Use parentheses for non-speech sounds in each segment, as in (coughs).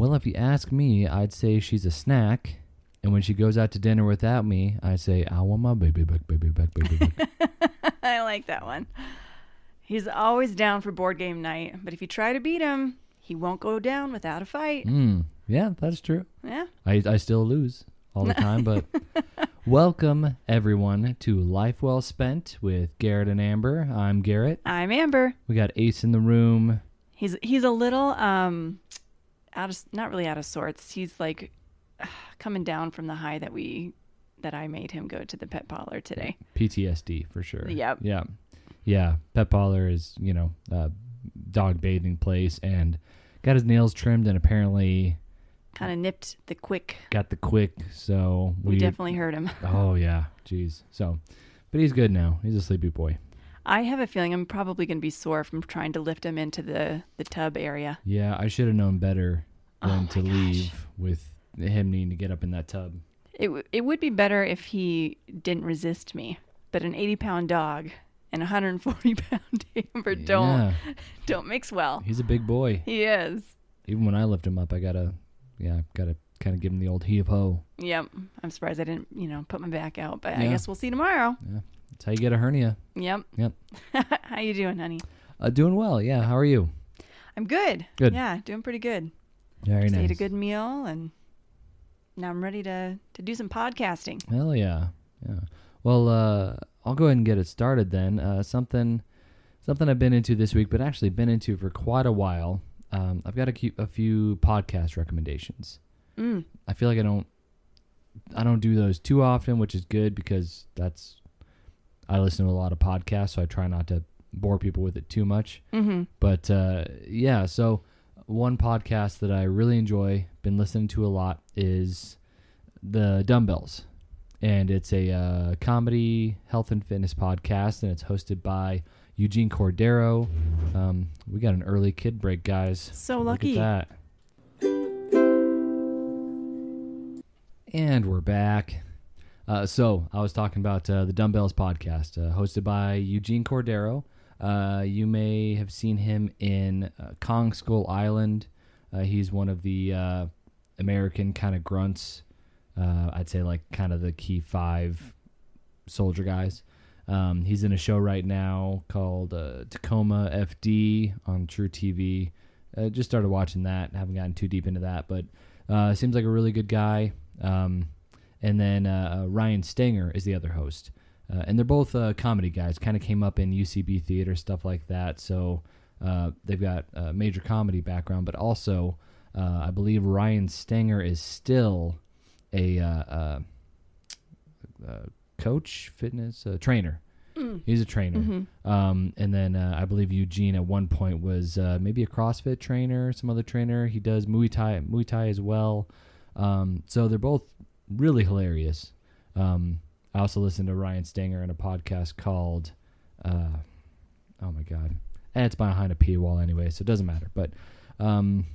Well, if you ask me, I'd say she's a snack. And when she goes out to dinner without me, I say, I want my baby back, baby back, baby back. (laughs) I like that one. He's always down for board game night, but if you try to beat him, he won't go down without a fight. mm, yeah, that's true. Yeah. I, I still lose all the time, but (laughs) welcome everyone to Life Well Spent with Garrett and Amber. I'm Garrett. I'm Amber. We got Ace in the room. He's he's a little um out of not really out of sorts. He's like (sighs) coming down from the high that we that I made him go to the pet parlor today. PTSD for sure. Yep. Yeah. Yeah. Pet parlor is, you know, a dog bathing place and got his nails trimmed and apparently Kind of nipped the quick. got the quick. So We definitely hurt him. Oh, yeah. Jeez. So, but he's good now. He's a sleepy boy. I have a feeling I'm probably going to be sore from trying to lift him into the the tub area. Yeah. I should have known better Oh than my to gosh. leave with him needing to get up in that tub. It w- it would be better if he didn't resist me, but an 80 pound dog and a 140 (laughs) pound Amber don't Yeah. don't mix well. He's a big boy. He is. Even when I lift him up, I gotta, yeah, gotta kind of give him the old heave ho. Yep. I'm surprised I didn't, you know, put my back out, but I guess we'll see tomorrow. That's how you get a hernia. Yep. Yep. (laughs) How you doing, honey? Uh, doing well. Yeah. How are you? I'm good. Good. Yeah, doing pretty good. Very Just nice. ate a good meal and now I'm ready to to do some podcasting. Hell yeah, yeah. Well, uh, I'll go ahead and get it started then. Uh, something, something I've been into this week, but actually been into for quite a while. Um, I've got a, a few podcast recommendations. Mm. I feel like I don't, I don't do those too often, which is good because that's, I listen to a lot of podcasts, so I try not to bore people with it too much. Mhm. But uh, yeah, so one podcast that I really enjoy, been listening to a lot, is the Dumbbells, and it's a uh, comedy, health and fitness podcast, and it's hosted by Eugene Cordero. Um, we got an early kid break, guys. So lucky. at that. And we're back. Uh, so I was talking about uh, the Dumbbells podcast, uh, hosted by Eugene Cordero. Uh, you may have seen him in uh, Kong Skull Island. Uh, he's one of the American kind of grunts. I'd say like kind of the key five soldier guys. Um, he's in a show right now called Tacoma FD on truTV. Just started watching that. Haven't gotten too deep into that, but seems like a really good guy. Um, and then uh, uh, Ryan Stanger is the other host, uh, and they're both uh, comedy guys. Kind of came up in UCB theater stuff like that. So uh, they've got a major comedy background, but also uh, I believe Ryan Stanger is still a uh, uh, uh, coach, fitness uh, trainer. Mm. He's a trainer. Mhm. Um, and then uh, I believe Eugene at one point was uh, maybe a CrossFit trainer, some other trainer. He does Muay Thai, Muay Thai as well. Um, so they're both really hilarious. Um, I also listened to Ryan Stanger in a podcast called, uh, oh my god, and it's behind a wall anyway, so it doesn't matter. But um,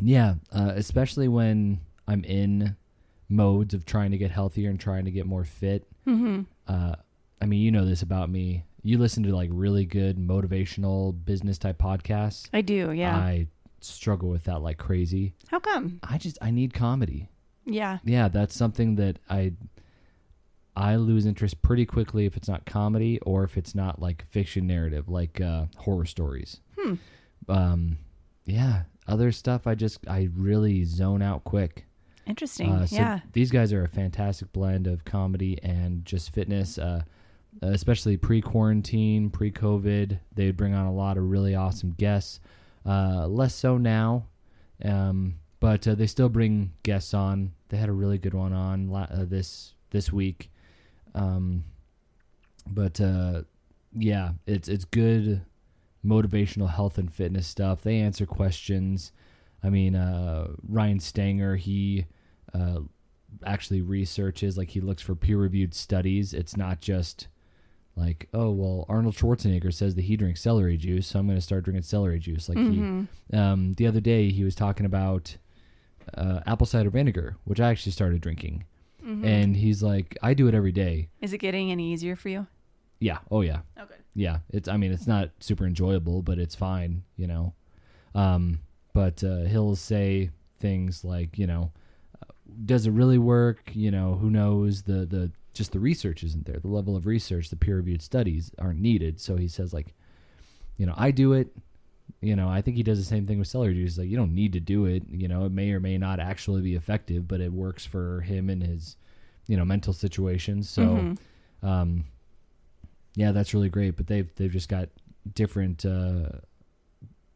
yeah, uh, especially when I'm in modes of trying to get healthier and trying to get more fit Mhm. uh, I mean, you know this about me. You listen to like really good motivational business type podcasts. I do. Yeah. I struggle with that like crazy. How come? I just I need comedy. Yeah. Yeah, that's something that I I lose interest pretty quickly if it's not comedy or if it's not like fiction narrative, like uh, horror stories. Hmm. Um, yeah, other stuff I just I really zone out quick. Interesting. Uh, so yeah. these guys are a fantastic blend of comedy and just fitness, uh, especially pre quarantine, pre COVID. They would bring on a lot of really awesome guests. Uh, less so now, um, but uh, they still bring guests on. They had a really good one on uh, this this week. Um, but uh, yeah, it's it's good motivational health and fitness stuff. They answer questions. I mean, uh, Ryan Stanger, he uh, actually researches, like he looks for peer reviewed studies. It's not just like, oh, well, Arnold Schwarzenegger says that he drinks celery juice, so I'm going to start drinking celery juice. Like Mhm. he, um, the other day, he was talking about uh, apple cider vinegar, which I actually started drinking. Mhm. And he's like, I do it every day. Is it getting any easier for you? Yeah. Oh, yeah. Okay. yeah it's i mean it's not super enjoyable but it's fine you know um but uh, he'll say things like you know, uh, does it really work? You know, who knows? The the just the research isn't there. The level of research, the peer reviewed studies aren't needed. So he says like, you know, I do it. You know, I think he does the same thing with celery juice. Like, you don't need to do it. You know, it may or may not actually be effective, but it works for him and his, you know, mental situations. So, Mhm. um, yeah, that's really great. But they've they've just got different uh,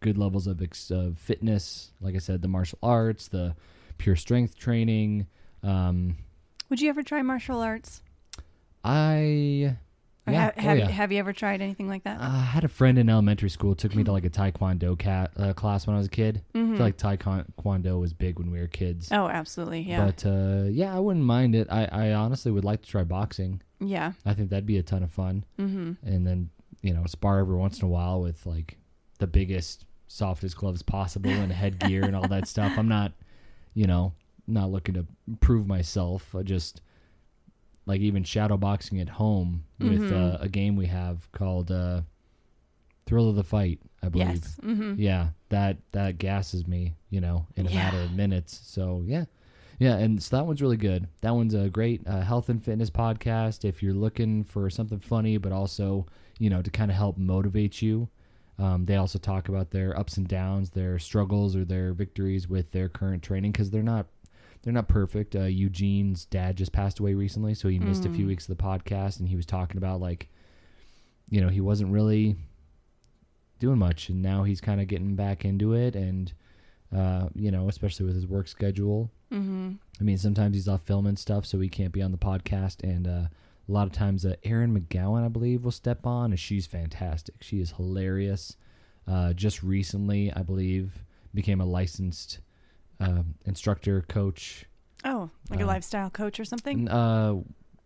good levels of ex- of fitness. Like I said, the martial arts, the pure strength training. Um, Would you ever try martial arts? I yeah, ha- oh, have, yeah. have you ever tried anything like that? Uh, I had a friend in elementary school took me to like a taekwondo cat uh, class when I was a kid. I Mhm. feel like taekwondo was big when we were kids. oh, absolutely. Yeah. But uh, yeah, I wouldn't mind it. I, I honestly would like to try boxing. yeah. I think that'd be a ton of fun. hmm And then you know spar every once in a while with like the biggest, softest gloves possible and headgear and all that (laughs) stuff. I'm not, you know, not looking to prove myself. I just like even shadow boxing at home with Mhm. uh, a game we have called uh, Thrill of the Fight. I believe. Yes. hmm Yeah, that that gasses me, you know, in a Yeah. matter of minutes. So yeah, yeah, and so that one's really good. That one's a great uh, health and fitness podcast. If you're looking for something funny, but also you know to kind of help motivate you, um, they also talk about their ups and downs, their struggles or their victories with their current training because they're not they're not perfect. Uh, Eugene's dad just passed away recently, so he missed a few Mm. weeks of the podcast, and he was talking about like, you know, he wasn't really doing much, and now he's kind of getting back into it, and uh, you know, especially with his work schedule. hmm I mean, sometimes he's off filming stuff, so he can't be on the podcast, and uh, a lot of times, uh, Erin McGowan, I believe, will step on, and she's fantastic. She is hilarious. Uh, just recently, I believe, became a licensed uh, instructor, coach. Oh, like a Uh, lifestyle coach or something? Uh,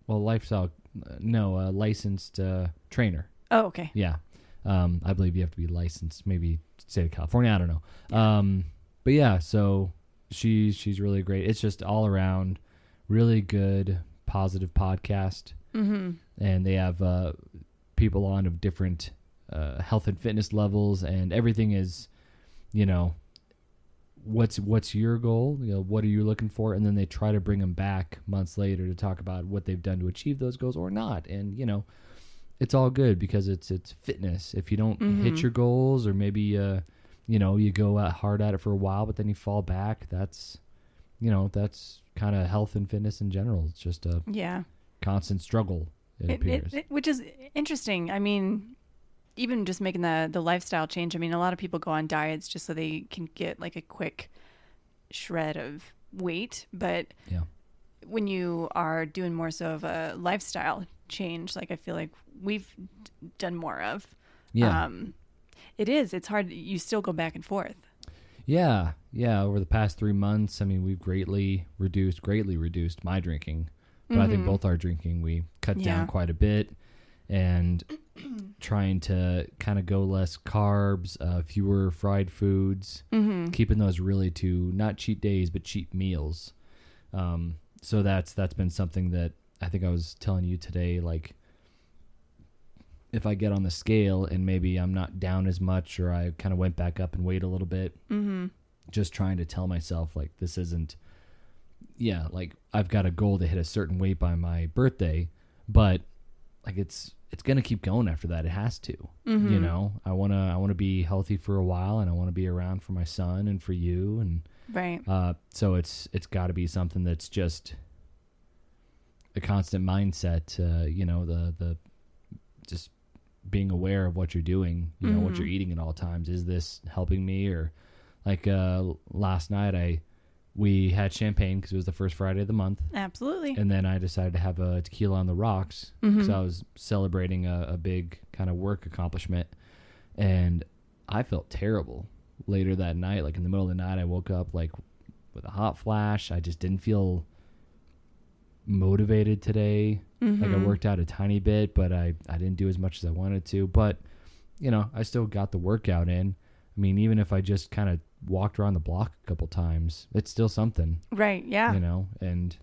well, lifestyle, no, uh, licensed uh, trainer. Oh, okay. Yeah. Um, I believe you have to be licensed, maybe state of California. I don't know. Um, but yeah, so she's she's really great. It's just all around really good, positive podcast, hmm and they have uh, people on of different uh, health and fitness levels, and everything is, you know, what's what's your goal? You know, what are you looking for? And then they try to bring them back months later to talk about what they've done to achieve those goals or not. And you know, it's all good because it's it's fitness. If you don't hit Mhm. your goals, or maybe uh, you know, you go out hard at it for a while, but then you fall back. That's you know, that's kind of health and fitness in general. It's just a Yeah. constant struggle. It, it- it- which is interesting. I mean, even just making the the lifestyle change. I mean, a lot of people go on diets just so they can get like a quick shred of weight, but Yeah. when you are doing more so of a lifestyle change, like I feel like we've done more of, yeah. um, it is. It's hard. You still go back and forth. Yeah, yeah. Over the past three months, I mean, we've greatly reduced, greatly reduced my drinking. But I think Mhm. both our drinking, we cut down quite a bit, and (clears throat) trying to kind of go less carbs, uh, fewer fried foods, Mm-hmm. keeping those really to not cheat days but cheat meals. Um, so that's that's been something that I think I was telling you today. Like, if I get on the scale and maybe I'm not down as much, or I kind of went back up and weighed a little bit, Mm-hmm. just trying to tell myself like this isn't yeah like i've got a goal to hit a certain weight by my birthday but like it's it's gonna keep going after that it has to Mm-hmm. you know i want to i want to be healthy for a while and i want to be around for my son and for you and Right. uh so it's it's got to be something that's just a constant mindset uh you know the the just being aware of what you're doing you know what Mhm. you're eating at all times is this helping me or like uh last night i we had champagne because it was the first friday of the month Absolutely. and then i decided to have a tequila on the rocks because Mhm. i was celebrating a, a big kind of work accomplishment and i felt terrible later that night like in the middle of the night i woke up like with a hot flash i just didn't feel motivated today like I Mhm. worked out a tiny bit, but I, I didn't do as much as I wanted to. But, you know, I still got the workout in. I mean, even if I just kind of walked around the block a couple times, it's still something, Right. Yeah. you know, and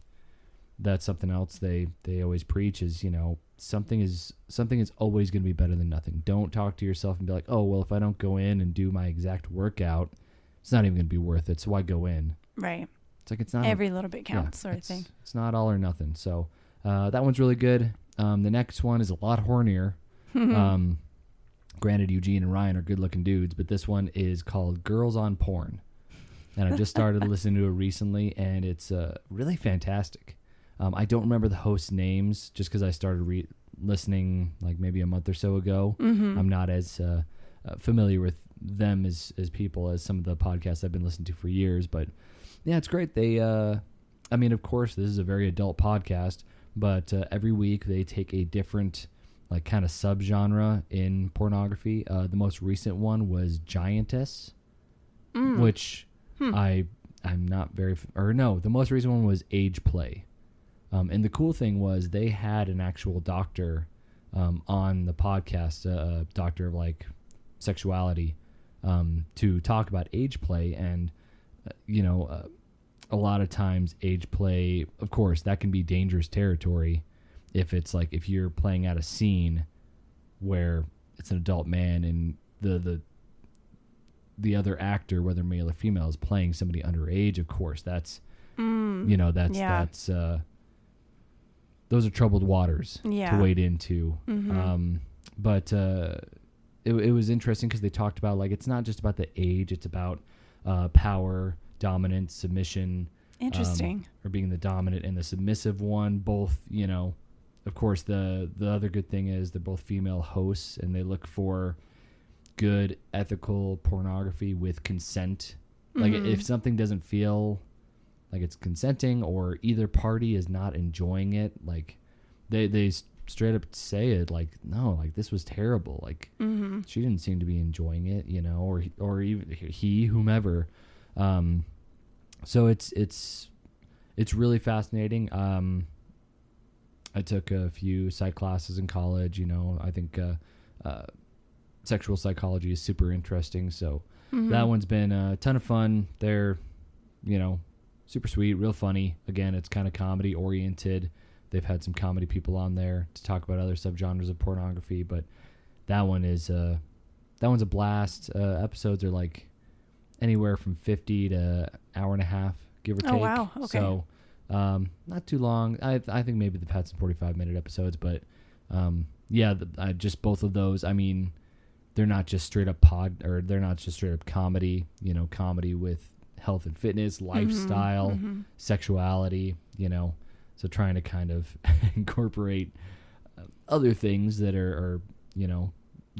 that's something else they, they always preach is, you know, something is, something is always going to be better than nothing. Don't talk to yourself and be like, oh, well, if I don't go in and do my exact workout, it's not even going to be worth it. So why go in? Right. It's like it's not Every little bit yeah, counts, sort of it's, thing. It's not all or nothing. So uh, that one's really good. Um, the next one is a lot hornier. (laughs) um, granted, Eugene and Ryan are good looking dudes, but this one is called Girls on Porn. And I just started (laughs) listening to it recently, and it's uh, really fantastic. Um, I don't remember the hosts' names just because I started re- listening like maybe a month or so ago. Mm-hmm. I'm not as uh, uh, familiar with them as as people as some of the podcasts I've been listening to for years. But yeah, it's great. They, uh, I mean, of course, this is a very adult podcast, but uh, every week they take a different like kind of subgenre in pornography. Uh, the most recent one was giantess, Mm. which Hmm. I I'm not very f- or no. The most recent one was age play, um, and the cool thing was they had an actual doctor um, on the podcast, uh, a doctor of like sexuality, um, to talk about age play and uh, you know. Uh, a lot of times age play of course that can be dangerous territory if it's like if you're playing out a scene where it's an adult man and the the the other actor whether male or female is playing somebody underage of course that's Mm. you know that's Yeah. that's uh those are troubled waters Yeah. to wade into Mhm. um but uh it, it was interesting because they talked about like it's not just about the age it's about uh power dominance submission um, Interesting. or being the dominant and the submissive one both you know of course the the other good thing is they're both female hosts and they look for good ethical pornography with consent like Mhm. if something doesn't feel like it's consenting or either party is not enjoying it like they they straight up say it like no like this was terrible like mm-hmm. she didn't seem to be enjoying it, you know, or or even he, whomever. Um, so it's it's it's really fascinating. Um, I took a few psych classes in college. You know, I think uh, uh, sexual psychology is super interesting. So Mm-hmm. that one's been a ton of fun. They're, you know, super sweet, real funny. Again, it's kind of comedy oriented. They've had some comedy people on there to talk about other subgenres of pornography, but that one is uh that one's a blast. Uh, episodes are like anywhere from 50 to hour and a half, give or take. Oh, take. wow. Okay. So, um, not too long. I I think maybe they've had some 45 minute episodes, but um, yeah, the, uh, just both of those. I mean, they're not just straight up pod or they're not just straight up comedy, you know, comedy with health and fitness, lifestyle, Mhm. sexuality, you know. So trying to kind of (laughs) incorporate uh, other things that are, are, you know,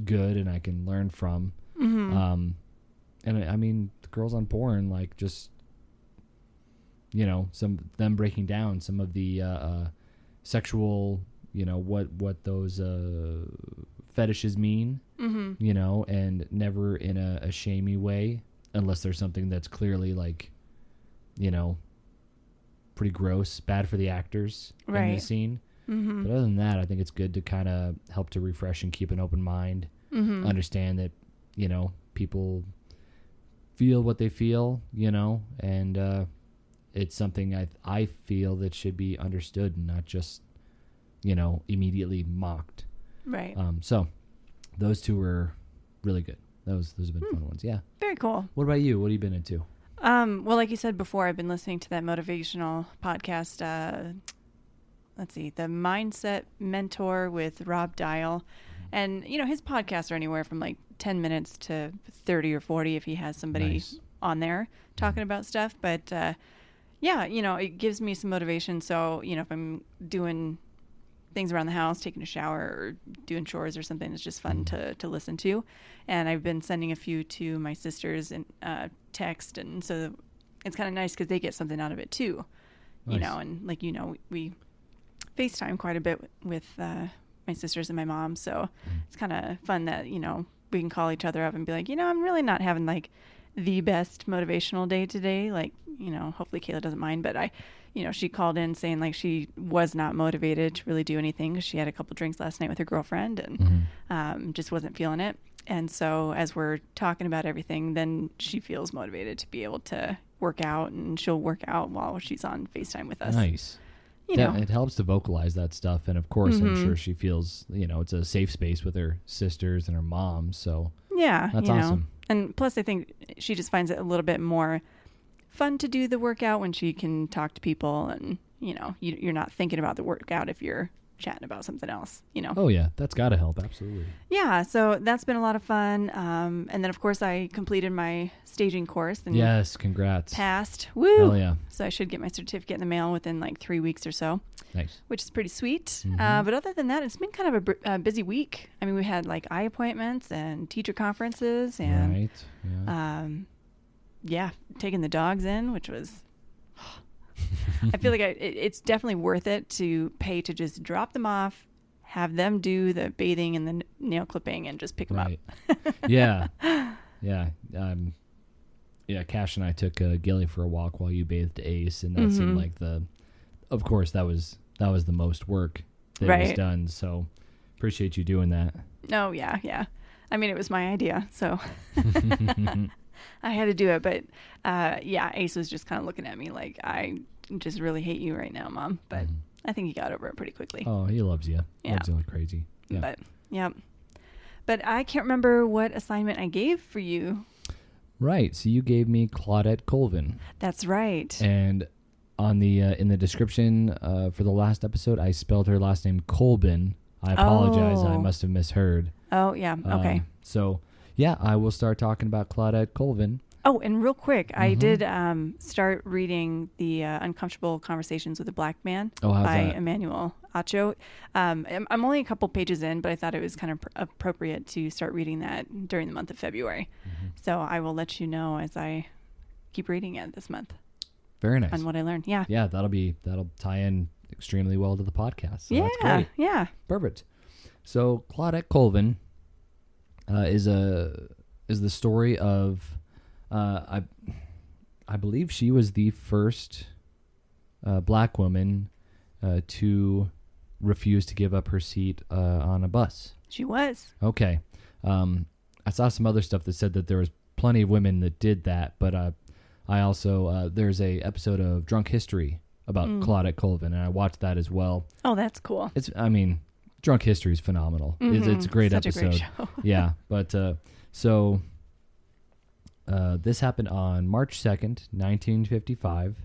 good and I can learn from. Mhm. Um, and I I mean, the girls on porn, like just, you know, some them breaking down some of the uh, uh, sexual, you know, what what those uh, fetishes mean, Mhm. you know, and never in a, a shamey way, unless there's something that's clearly like, you know, pretty gross, bad for the actors in the scene. Mhm. But other than that, I think it's good to kind of help to refresh and keep an open mind Mhm. understand that you know people feel what they feel you know and uh it's something i i feel that should be understood and not just you know immediately mocked Right. um so those two were really good those those have been Hmm. fun ones yeah Very cool. what about you what have you been into Um, well, like you said before, I've been listening to that motivational podcast. Uh, let's see, the Mindset Mentor with Rob Dial, and you know his podcasts are anywhere from like ten minutes to thirty or forty if he has somebody Nice. on there talking about stuff. But uh, yeah, you know, it gives me some motivation. So you know, if I'm doing things around the house, taking a shower or doing chores or something, it's just fun to to listen to. And I've been sending a few to my sisters and uh, text, and so it's kind of nice because they get something out of it too. You know, and like you know, we FaceTime quite a bit with uh, my sisters and my mom, so it's kind of fun that you know we can call each other up and be like, you know, I'm really not having like the best motivational day today. Like, you know, hopefully Kayla doesn't mind, but I, you know, she called in saying like she was not motivated to really do anything because she had a couple drinks last night with her girlfriend and Mm-hmm. um, just wasn't feeling it. And so as we're talking about everything, then she feels motivated to be able to work out and she'll work out while she's on FaceTime with us. nice You Yeah, know, it helps to vocalize that stuff and of course i'm Mhm. sure she feels you know it's a safe space with her sisters and her mom so yeah, that's you know. And plus, I think she just finds it a little bit more fun to do the workout when she can talk to people and you know you, you're not thinking about the workout if you're chatting about something else. You know. Oh yeah, that's got to help. Absolutely. Yeah, so that's been a lot of fun. Um, and then of course I completed my staging course and Yes, congrats. passed. Woo! Hell yeah, So I should get my certificate in the mail within like three weeks or so, nice. which is pretty sweet. Mhm. Uh, but other than that, it's been kind of a br- uh, busy week. I mean, we had like eye appointments and teacher conferences and right. Yeah. um, yeah, taking the dogs in, which was. (sighs) I feel like I, it, it's definitely worth it to pay to just drop them off, have them do the bathing and the n- nail clipping, and just pick them up. (laughs) yeah, yeah. Um, yeah. Cash and I took uh, Gilly for a walk while you bathed Ace, and that seemed Mhm. like the. Of course, that was that was the most work that was done. So appreciate you doing that. Oh yeah, yeah. I mean, it was my idea, so (laughs) (laughs) I had to do it. But uh, yeah, Ace was just kind of looking at me like I just really hate you right now, mom. But Mhm. I think he got over it pretty quickly. oh, he loves you. Yeah. Loves you like crazy. Yeah. But yeah. But I can't remember what assignment I gave for you. Right. So you gave me Claudette Colvin, That's right. and on the uh, in the description uh, for the last episode, I spelled her last name Colbin. I apologize. I Oh. must have misheard. Oh yeah. Okay. Um, so yeah, I will start talking about Claudette Colvin. oh, and real quick, I Mhm. did um, start reading the uh, Uncomfortable Conversations with a Black Man Oh, by that? Emmanuel Acho. Um, I'm, I'm only a couple pages in, but I thought it was kind of pr- appropriate to start reading that during the month of February. Mm-hmm. So I will let you know as I keep reading it this month Very nice. on what I learned. Yeah. Yeah, that'll be that'll tie in extremely well to the podcast. So yeah. Yeah. Perfect. So Claudette Colvin uh, is a is the story of uh, I I believe she was the first uh, black woman uh, to refuse to give up her seat uh, on a bus. She was. Okay. Um, I saw some other stuff that said that there was plenty of women that did that, but uh, I also uh, there's a episode of Drunk History about Mm. Claudette Colvin, and I watched that as well. Oh, that's cool. It's I mean, Drunk History is phenomenal. It's, it's a great Such episode. A great (laughs) yeah, but uh, so uh, this happened on March second, nineteen fifty five,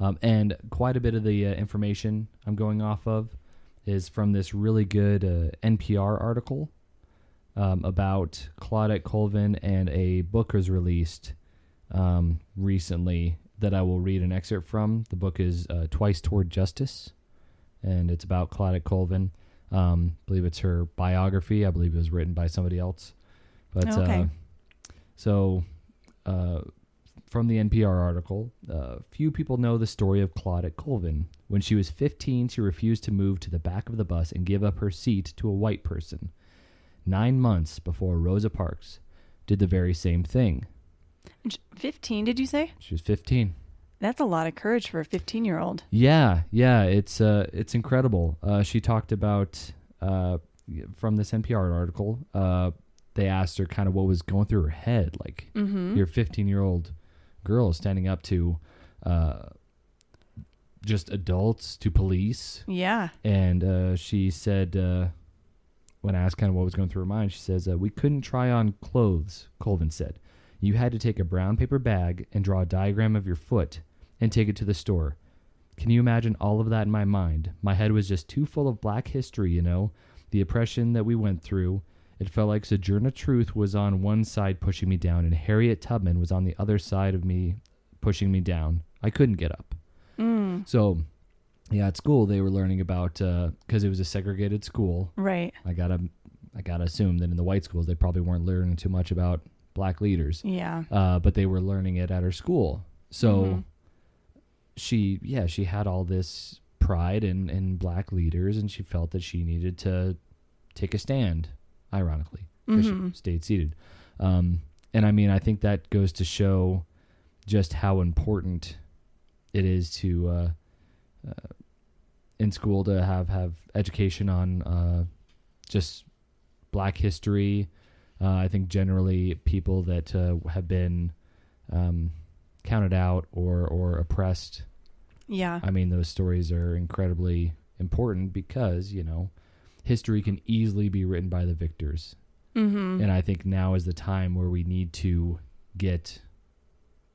um, and quite a bit of the uh, information I'm going off of is from this really good uh, NPR article um, about Claudette Colvin, and a book was released um, recently that I will read an excerpt from. The book is uh, Twice Toward Justice, and it's about Claudette Colvin. Um, I believe it's her biography. I believe it was written by somebody else. But Okay. uh, so uh, from the NPR article, uh, few people know the story of Claudette Colvin. When she was 15, she refused to move to the back of the bus and give up her seat to a white person. Nine months before Rosa Parks did the very same thing. And sh- 15, did you say? She was 15. That's a lot of courage for a 15 year old. Yeah, yeah, it's uh, it's incredible. Uh, she talked about uh, from this NPR article. Uh, they asked her kind of what was going through her head, like Mm-hmm. your 15 year old girl standing up to uh, just adults, to police, Yeah. and uh, she said uh, when asked kind of what was going through her mind, she says, uh, "We couldn't try on clothes." Colvin said, "You had to take a brown paper bag and draw a diagram of your foot and take it to the store." Can you imagine all of that in my mind? My head was just too full of black history, you know, the oppression that we went through. It felt like Sojourner Truth was on one side pushing me down, and Harriet Tubman was on the other side of me pushing me down. I couldn't get up. Mm. So, yeah, at school they were learning about because it was a segregated school. Right. I gotta, I gotta assume that in the white schools they probably weren't learning too much about black leaders, Yeah. uh, but they were learning it at her school. So, Mhm. she, yeah, she had all this pride in in black leaders, and she felt that she needed to take a stand. Ironically, because Mhm. she stayed seated. Um, and I mean, I think that goes to show just how important it is to uh, uh, in school to have have education on uh, just Black history. Uh, I think generally people that uh, have been um, counted out or or oppressed. Yeah. I mean, those stories are incredibly important because you know history can easily be written by the victors. Mm-hmm. And I think now is the time where we need to get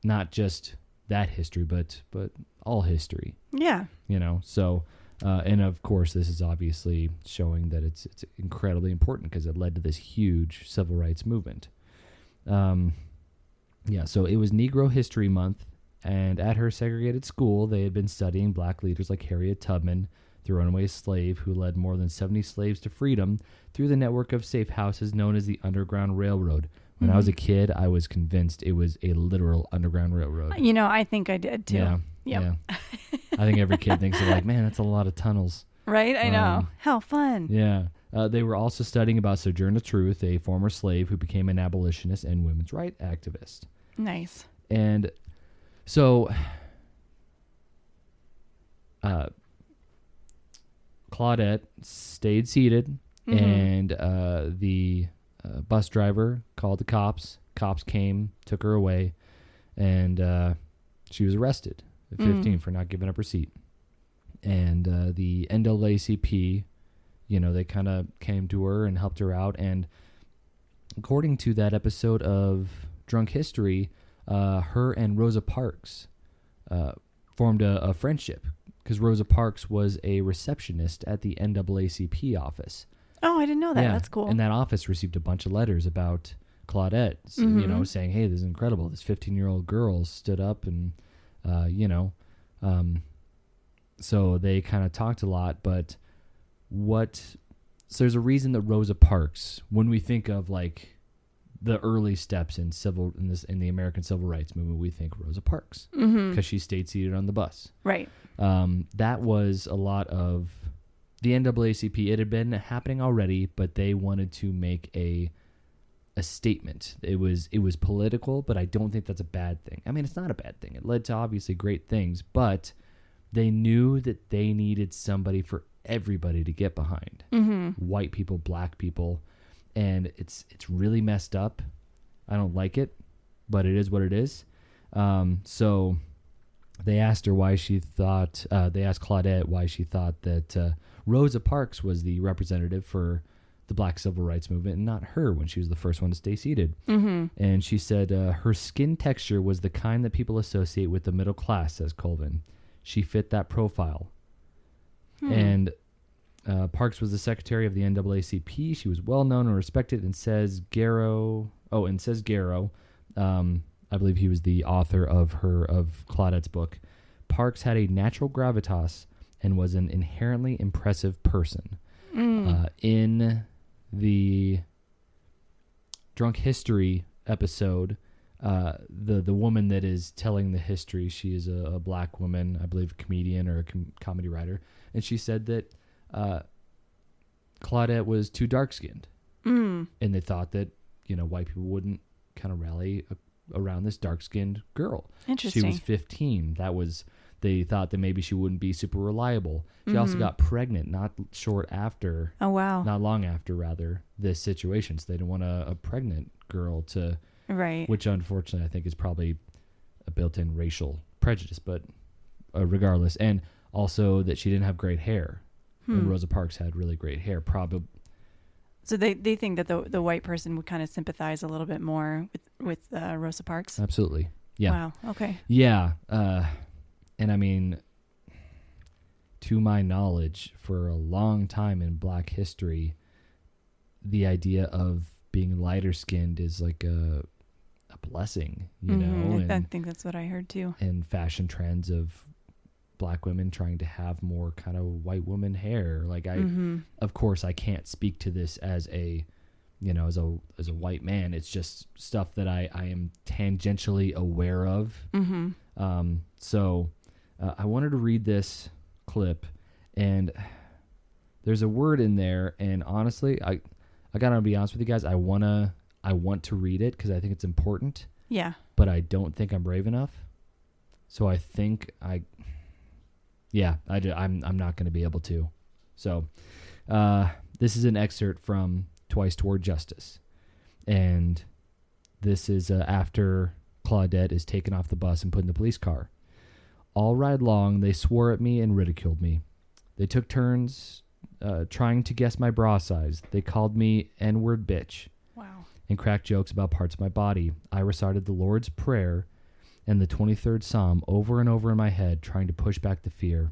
not just that history, but but all history. Yeah. You know, so uh, and of course, this is obviously showing that it's it's incredibly important because it led to this huge civil rights movement. Um, yeah, so it was Negro History Month, and at her segregated school, they had been studying black leaders like Harriet Tubman, the runaway slave who led more than 70 slaves to freedom through the network of safe houses known as the Underground Railroad. When I was a kid, I was convinced it was a literal Underground Railroad. You know, I think I did too. Yeah, Yep. yeah. I think every kid thinks, like, man, that's a lot of tunnels. Right? I know. Um, How fun. Yeah. Uh, they were also studying about Sojourner Truth, a former slave who became an abolitionist and women's rights activist. Nice. And so, uh, Claudette stayed seated, Mhm. and uh, the uh, bus driver called the cops. Cops came, took her away, and uh, she was arrested at Mm. 15 for not giving up her seat. And uh, the NAACP, you know, they kind of came to her and helped her out. And according to that episode of Drunk History, uh, her and Rosa Parks uh, formed a, a friendship because Rosa Parks was a receptionist at the NAACP office. Oh, I didn't know that. That's cool. And that office received a bunch of letters about Claudette, s- you know, Mhm. saying, "Hey, this is incredible. This 15-year-old girl stood up and, uh, you know, um, so they kind of talked a lot. But what? So there's a reason that Rosa Parks, when we think of like the early steps in civil in this in the American civil rights movement, we think Rosa Parks because she stayed seated on the bus Right. um, that was a lot of the NAACP. It had been happening already, but they wanted to make a a statement. It was it was political, but I don't think that's a bad thing. I mean, it's not a bad thing. It led to obviously great things, but they knew that they needed somebody for everybody to get behind. hmm White people, black people, and it's it's really messed up. I don't like it, but it is what it is. Um, so they asked her why she thought uh, they asked Claudette why she thought that uh, Rosa Parks was the representative for the Black Civil Rights Movement and not her when she was the first one to stay seated. hmm And she said uh, her skin texture was the kind that people associate with the middle class, says Colvin. She fit that profile. Hmm. And uh, Parks was the secretary of the NAACP. She was well known and respected, and says Garrow. Oh, and says Garrow. Um, I believe he was the author of her of Claudette's book. Parks had a natural gravitas and was an inherently impressive person. Mm. Uh, in the drunk history episode, uh, the the woman that is telling the history, she is a, a black woman, I believe, a comedian or a com- comedy writer, and she said that uh, Claudette was too dark skinned, Mm. and they thought that you know white people wouldn't kind of rally a, around this dark skinned girl. Interesting. She was 15. That was they thought that maybe she wouldn't be super reliable. She also Mhm. got pregnant not short after oh wow. not long after rather this situation so they didn't want a, a pregnant girl to right. which unfortunately i think is probably a built-in racial prejudice but uh, regardless and also that she didn't have great hair and Hmm. rosa parks had really great hair probably So they, they think that the the white person would kind of sympathize a little bit more with with uh, Rosa Parks. absolutely yeah Wow. Okay. yeah uh and i mean to my knowledge for a long time in black history the idea of being lighter skinned is like a a blessing you Mhm. know I- I think that's what I heard too. and fashion trends of black women trying to have more kind of white woman hair. Like i hmm of course i can't speak to this as a you know as a as a white man. It's just stuff that i i am tangentially aware of. Hmm um, so uh, I wanted to read this clip, and there's a word in there, and honestly, I I gotta be honest with you guys. I wanna I want to read it because I think it's important, Yeah. but I don't think I'm brave enough. So I think I, yeah, I do, I'm I'm not gonna be able to. So uh, this is an excerpt from Twice Toward Justice, and this is uh, after Claudette is taken off the bus and put in the police car. All ride long, they swore at me and ridiculed me. They took turns uh, trying to guess my bra size. They called me N word bitch Wow. and cracked jokes about parts of my body. I recited the Lord's Prayer and the 23rd Psalm over and over in my head, trying to push back the fear.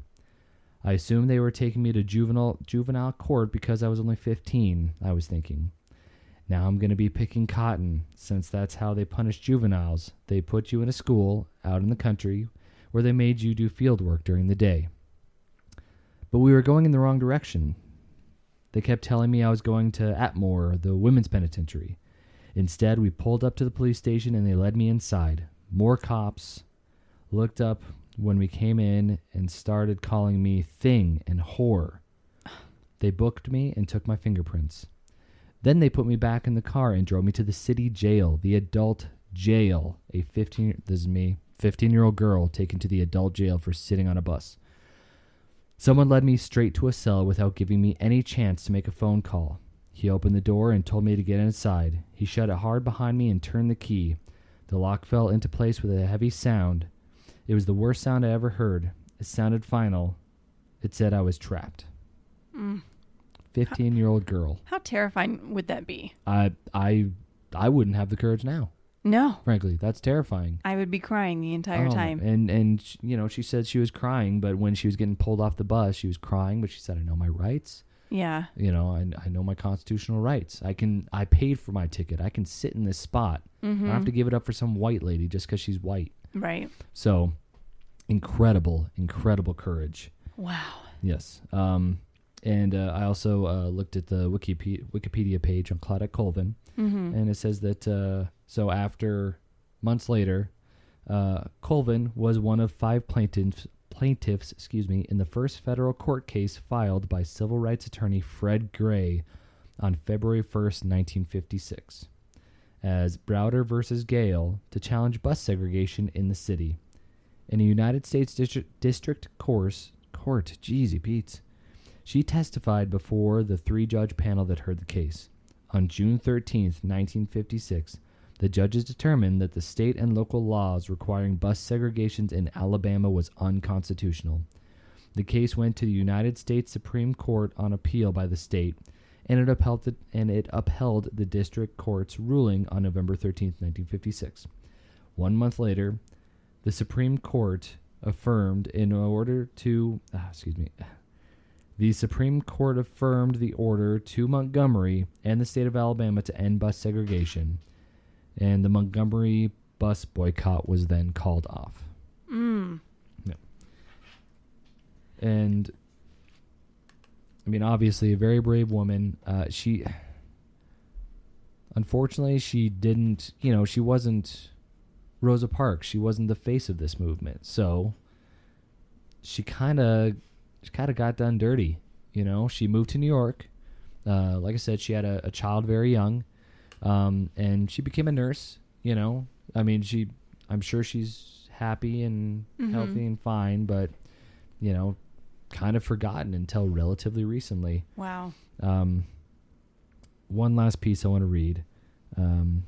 I assumed they were taking me to juvenile juvenile court because I was only 15, I was thinking. Now I'm going to be picking cotton, since that's how they punish juveniles. They put you in a school out in the country where they made you do field work during the day. But we were going in the wrong direction. They kept telling me I was going to Atmore, the women's penitentiary. Instead, we pulled up to the police station and they led me inside. More cops looked up when we came in and started calling me thing and whore. They booked me and took my fingerprints. Then they put me back in the car and drove me to the city jail, the adult jail. A 15 this is me, 15-year-old girl taken to the adult jail for sitting on a bus. Someone led me straight to a cell without giving me any chance to make a phone call. He opened the door and told me to get inside. He shut it hard behind me and turned the key. The lock fell into place with a heavy sound. It was the worst sound I ever heard. It sounded final. It said I was trapped. Mm. 15 year old girl. How terrifying would that be? I, I, I wouldn't have the courage now. No, Frankly, that's terrifying. I would be crying the entire Oh, time. And and sh- you know, she said she was crying, but when she was getting pulled off the bus, she was crying. But she said, "I know my rights. Yeah. You know, I, I know my constitutional rights. I can. I paid for my ticket. I can sit in this spot. I don't have Mm-hmm. to give it up for some white lady just because she's white." Right. So, incredible, incredible courage. Wow. Yes. Um, and uh, I also uh, looked at the Wikipedia, Wikipedia page on Claudette Colvin, Mm-hmm. and it says that uh, so after months later, uh, Colvin was one of five plaintiffs plaintiffs, excuse me, in the first federal court case filed by civil rights attorney Fred Gray on February 1st, 1956, as Browder versus Gayle to challenge bus segregation in the city. In a United States district, district course, court, jeezy Pete, she testified before the three judge panel that heard the case. On June 13th, 1956, the judges determined that the state and local laws requiring bus segregations in Alabama was unconstitutional. The case went to the United States Supreme Court on appeal by the state, and it upheld the, and it upheld the district court's ruling on November 13th, 1956. One month later, the Supreme Court affirmed in order to ah, excuse me the Supreme Court affirmed the order to Montgomery and the state of Alabama to end bus segregation, and the Montgomery bus boycott was then called off. Mm. And I mean, obviously, a very brave woman. Uh, she, unfortunately, she didn't. You know, she wasn't Rosa Parks. She wasn't the face of this movement. So she kind of, she kind of got done dirty. You know, she moved to New York. Uh, like I said, she had a, a child very young, um, and she became a nurse. You know, I mean, she. I'm sure she's happy and Mhm. healthy and fine, but you know, kind of forgotten until relatively recently. Wow. Um, one last piece I want to read. Um,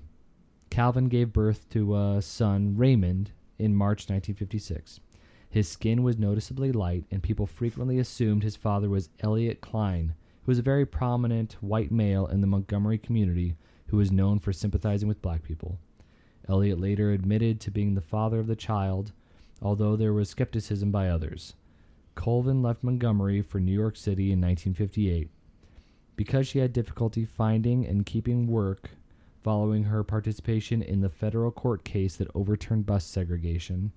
Colvin gave birth to a son, Raymond, in March 1956. His skin was noticeably light, and people frequently assumed his father was Elliot Klein, who was a very prominent white male in the Montgomery community who was known for sympathizing with black people. Elliot later admitted to being the father of the child, although there was skepticism by others. Colvin left Montgomery for New York City in 1958. Because she had difficulty finding and keeping work following her participation in the federal court case that overturned bus segregation,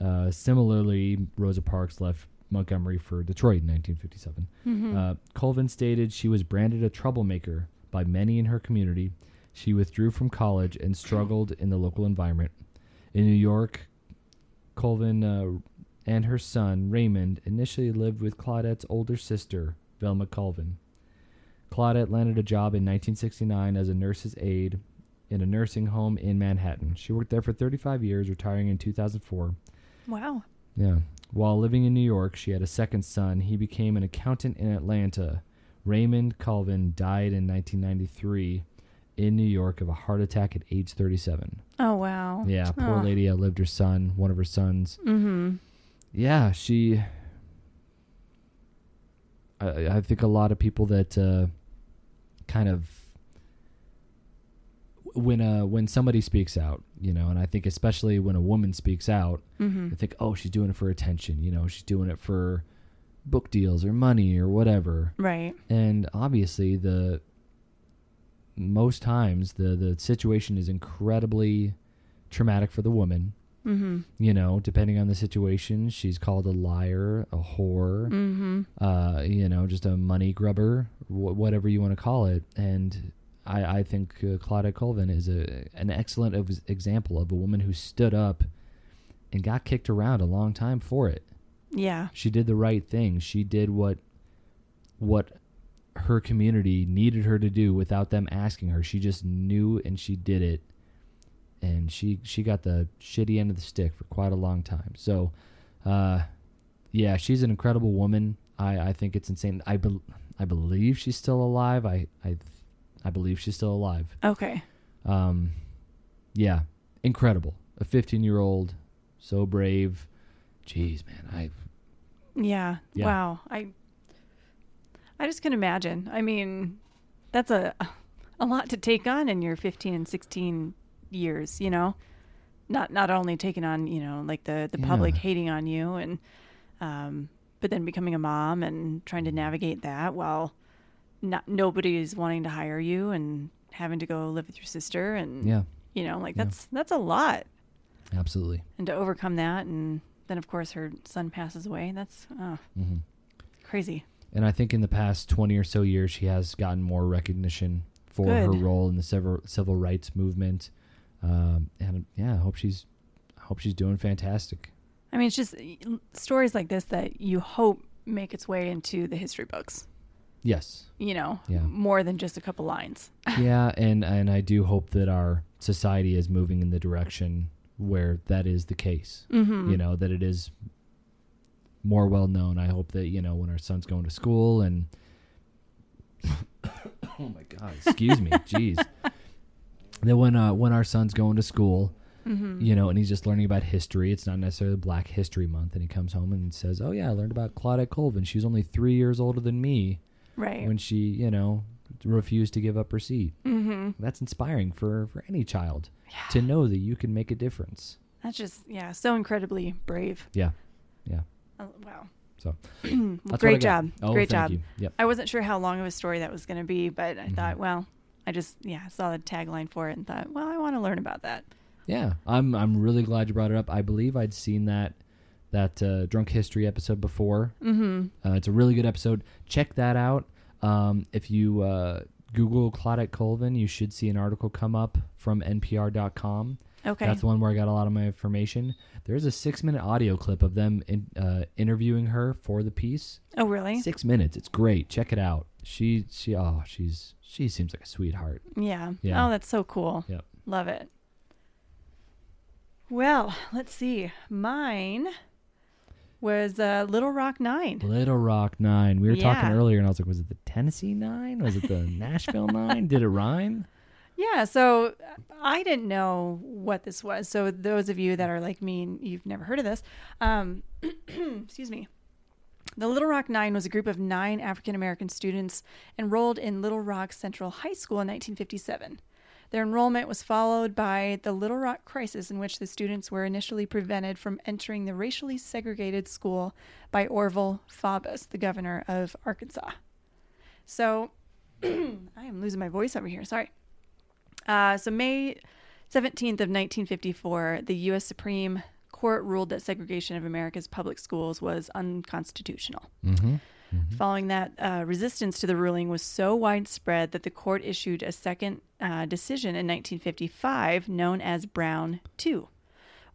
uh, similarly, Rosa Parks left Montgomery for Detroit in 1957. Mm-hmm. Uh, Colvin stated she was branded a troublemaker by many in her community. She withdrew from college and struggled in the local environment. In New York, Colvin uh, and her son, Raymond, initially lived with Claudette's older sister, Velma Colvin. Claudette landed a job in 1969 as a nurse's aide in a nursing home in Manhattan. She worked there for 35 years, retiring in 2004. wow. Yeah. While living in New York, she had a second son. He became an accountant in Atlanta. Raymond Colvin died in 1993 in New York of a heart attack at age 37. Oh wow. Yeah, poor Aw. lady outlived her son, one of her sons. Mm-hmm. Yeah, she. I, I think a lot of people that uh, kind of when uh when somebody speaks out, you know, and I think especially when a woman speaks out, Mm-hmm. I think, oh, she's doing it for attention. You know, she's doing it for book deals or money or whatever. Right. And obviously, the most times the the situation is incredibly traumatic for the woman. Mm-hmm. You know, depending on the situation, she's called a liar, a whore, Mm-hmm. uh, you know, just a money grubber, wh- whatever you want to call it. And I, I think uh, Claudia Colvin is a an excellent ex- example of a woman who stood up and got kicked around a long time for it. Yeah. She did the right thing. She did what what her community needed her to do without them asking her. She just knew and she did it. And she she got the shitty end of the stick for quite a long time. So, uh, yeah, she's an incredible woman. I, I think it's insane. I bel I believe she's still alive. I I I believe she's still alive. Okay. Um, yeah, incredible. A 15 year old, so brave. Jeez, man, I Yeah. Yeah. Wow. I I just can imagine. I mean, that's a a lot to take on in your 15 and 16 years, you know. Not not only taking on, you know, like the the public Yeah. hating on you and um but then becoming a mom and trying to navigate that while not nobody is wanting to hire you and having to go live with your sister and yeah, you know, like Yeah. that's that's a lot. absolutely. And to overcome that and then of course her son passes away. That's oh, hmm crazy. And I think in the past 20 or so years, she has gotten more recognition for her role in the civil civil rights movement. Um, and yeah, I hope she's I hope she's doing fantastic. I mean, it's just stories like this that you hope make its way into the history books. Yes. You know, Yeah. more than just a couple lines. (laughs) yeah, and and I do hope that our society is moving in the direction where that is the case. Mm-hmm. You know that it is more well known. I hope that you know when our son's going to school and (coughs) oh my god, excuse me, (laughs) jeez. That when uh, when our son's going to school, Mm-hmm. you know, and he's just learning about history. It's not necessarily Black History Month, and he comes home and says, "Oh yeah, I learned about Claudette Colvin. She's only three years older than me right. when she, you know, refused to give up her seat." mm-hmm. That's inspiring for for any child to know that you can make a difference. That's just yeah, so incredibly brave. Yeah, yeah. Oh, wow. So (clears throat) Well, that's what I great job. Oh, great job. You. Yep. I wasn't sure how long of a story that was going to be, but I Mhm. thought, well, I just yeah saw the tagline for it and thought, well, I want to learn about that. Yeah, I'm I'm really glad you brought it up. I believe I'd seen that that uh, drunk history episode before. Mm-hmm. Uh, it's a really good episode. Check that out. Um, if you uh, Google Claudette Colvin, you should see an article come up from NPR.com. Okay. That's the one where I got a lot of my information. There's a six minute audio clip of them in, uh, interviewing her for the piece. oh, really? Six minutes. It's great. Check it out. She she oh she's she seems like a sweetheart. Yeah. Yeah. Oh, that's so cool. Yep. Love it. Well, let's see. Mine was uh, Little Rock Nine. Little Rock Nine. We were talking earlier, and I was like, was it the Tennessee Nine? Was it the (laughs) Nashville Nine? Did it rhyme? Yeah, so uh, I didn't know what this was. So those of you that are like me and you've never heard of this, um, (clears throat) excuse me. The Little Rock Nine was a group of nine African American students enrolled in Little Rock Central High School in 1957. Their enrollment was followed by the Little Rock crisis, in which the students were initially prevented from entering the racially segregated school by Orval Faubus, the governor of Arkansas. So (clears throat) I am losing my voice over here. Sorry. Uh, so May 17th of 1954, the U.S. Supreme Court ruled that segregation of America's public schools was unconstitutional. Mm-hmm. Following that, uh, resistance to the ruling was so widespread that the court issued a second uh, decision in 1955 known as Brown 2,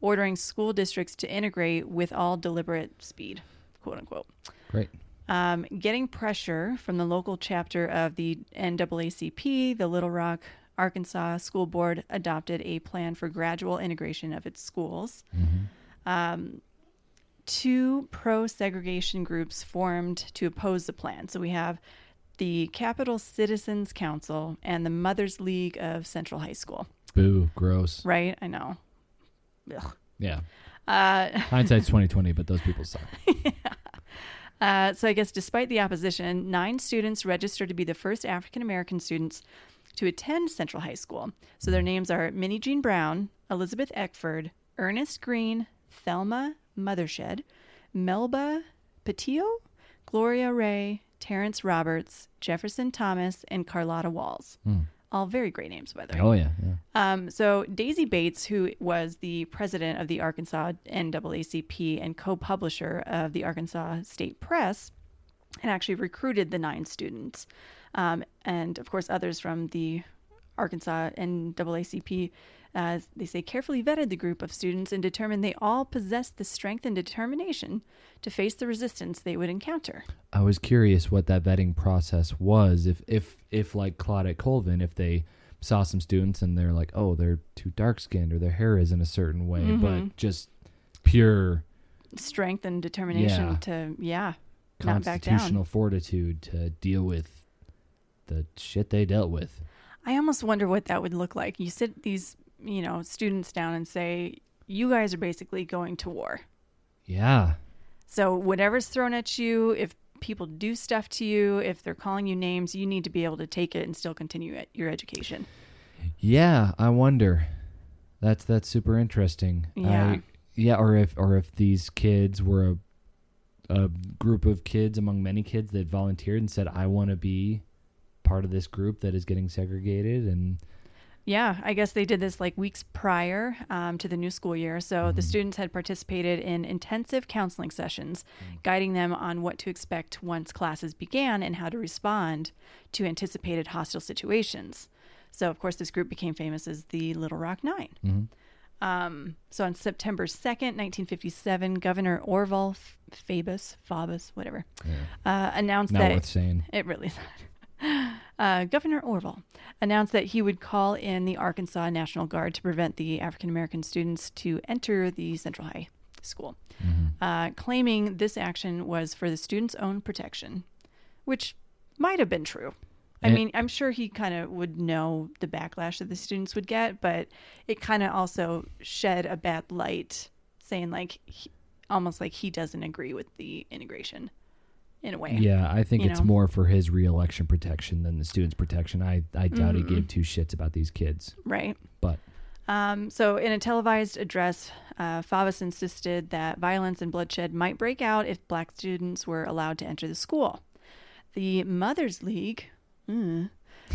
ordering school districts to integrate with all deliberate speed, quote unquote. Great. Um, getting pressure from the local chapter of the NAACP, the Little Rock, Arkansas School Board adopted a plan for gradual integration of its schools. Um, two pro segregation groups formed to oppose the plan. So we have the Capital Citizens Council and the Mothers League of Central High School, Boo. Gross. right? I know. Ugh. Yeah. Uh, Hindsight's (laughs) twenty twenty, but those people suck. Uh, so I guess despite the opposition, nine students registered to be the first African American students to attend Central High School. So their names are Minnie Jean Brown, Elizabeth Eckford, Ernest Green, Thelma Mothershed, Melba Pattillo, Gloria Ray, Terrence Roberts, Jefferson Thomas, and Carlotta Walls. All very great names, by the way. Oh yeah, yeah. Um, so Daisy Bates, who was the president of the Arkansas NAACP and co-publisher of the Arkansas State Press, had actually recruited the nine students, um, and of course others from the Arkansas NAACP. Uh, they say carefully vetted the group of students and determined they all possessed the strength and determination to face the resistance they would encounter. I was curious what that vetting process was. If if if like Claudette Colvin, if they saw some students and they're like, oh, they're too dark skinned or their hair is in a certain way, Mm-hmm. but just pure Strength and determination Yeah. to yeah, not back down. constitutional fortitude to deal with the shit they dealt with. I almost wonder what that would look like. You sit these, you know, students down and say, "You guys are basically going to war." Yeah. So whatever's thrown at you, if people do stuff to you, if they're calling you names, you need to be able to take it and still continue your education. Yeah, I wonder. That's that's super interesting. Yeah. I, yeah, or if or if these kids were a a group of kids among many kids that volunteered and said, "I want to be part of this group that is getting segregated," and Yeah, I guess they did this like weeks prior um, to the new school year. So the students had participated in intensive counseling sessions, guiding them on what to expect once classes began and how to respond to anticipated hostile situations. So, of course, this group became famous as the Little Rock 9 Um, so on September 2nd, 1957, Governor Orval F- Fabus, Fabus, whatever, uh, announced not that worth saying. it really is not. Uh, Governor Orval announced that he would call in the Arkansas National Guard to prevent the African American students to enter the Central High School, uh, claiming this action was for the students' own protection, which might have been true. I mean, I'm sure he kind of would know the backlash that the students would get, but it kind of also shed a bad light, saying like he, almost like he doesn't agree with the integration in a way. Yeah, I think it's know. more for his reelection protection than the students' protection. I I doubt Mm-hmm. he gave two shits about these kids, Right. but Um, so, in a televised address, uh, Favas insisted that violence and bloodshed might break out if black students were allowed to enter the school. The Mothers League mm,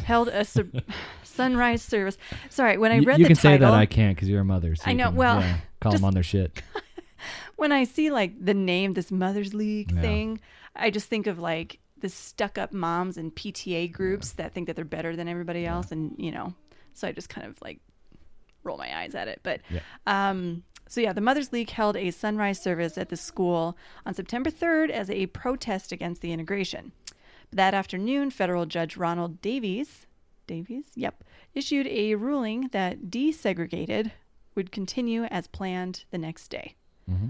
held a sub- (laughs) sunrise service. Sorry, when I read you the can say that I can't because you're a mother. So I know, can, well, yeah, call just- them on their shit. (laughs) when I see like the name, this Mothers League Yeah. thing, I just think of like the stuck up moms and PTA groups that think that they're better than everybody else. And, you know, so I just kind of like roll my eyes at it. But, Yeah. um, so yeah, the Mothers League held a sunrise service at the school on September 3rd as a protest against the integration. That afternoon, federal judge Ronald Davies, Davies, yep, issued a ruling that desegregated would continue as planned the next day. Mm-hmm.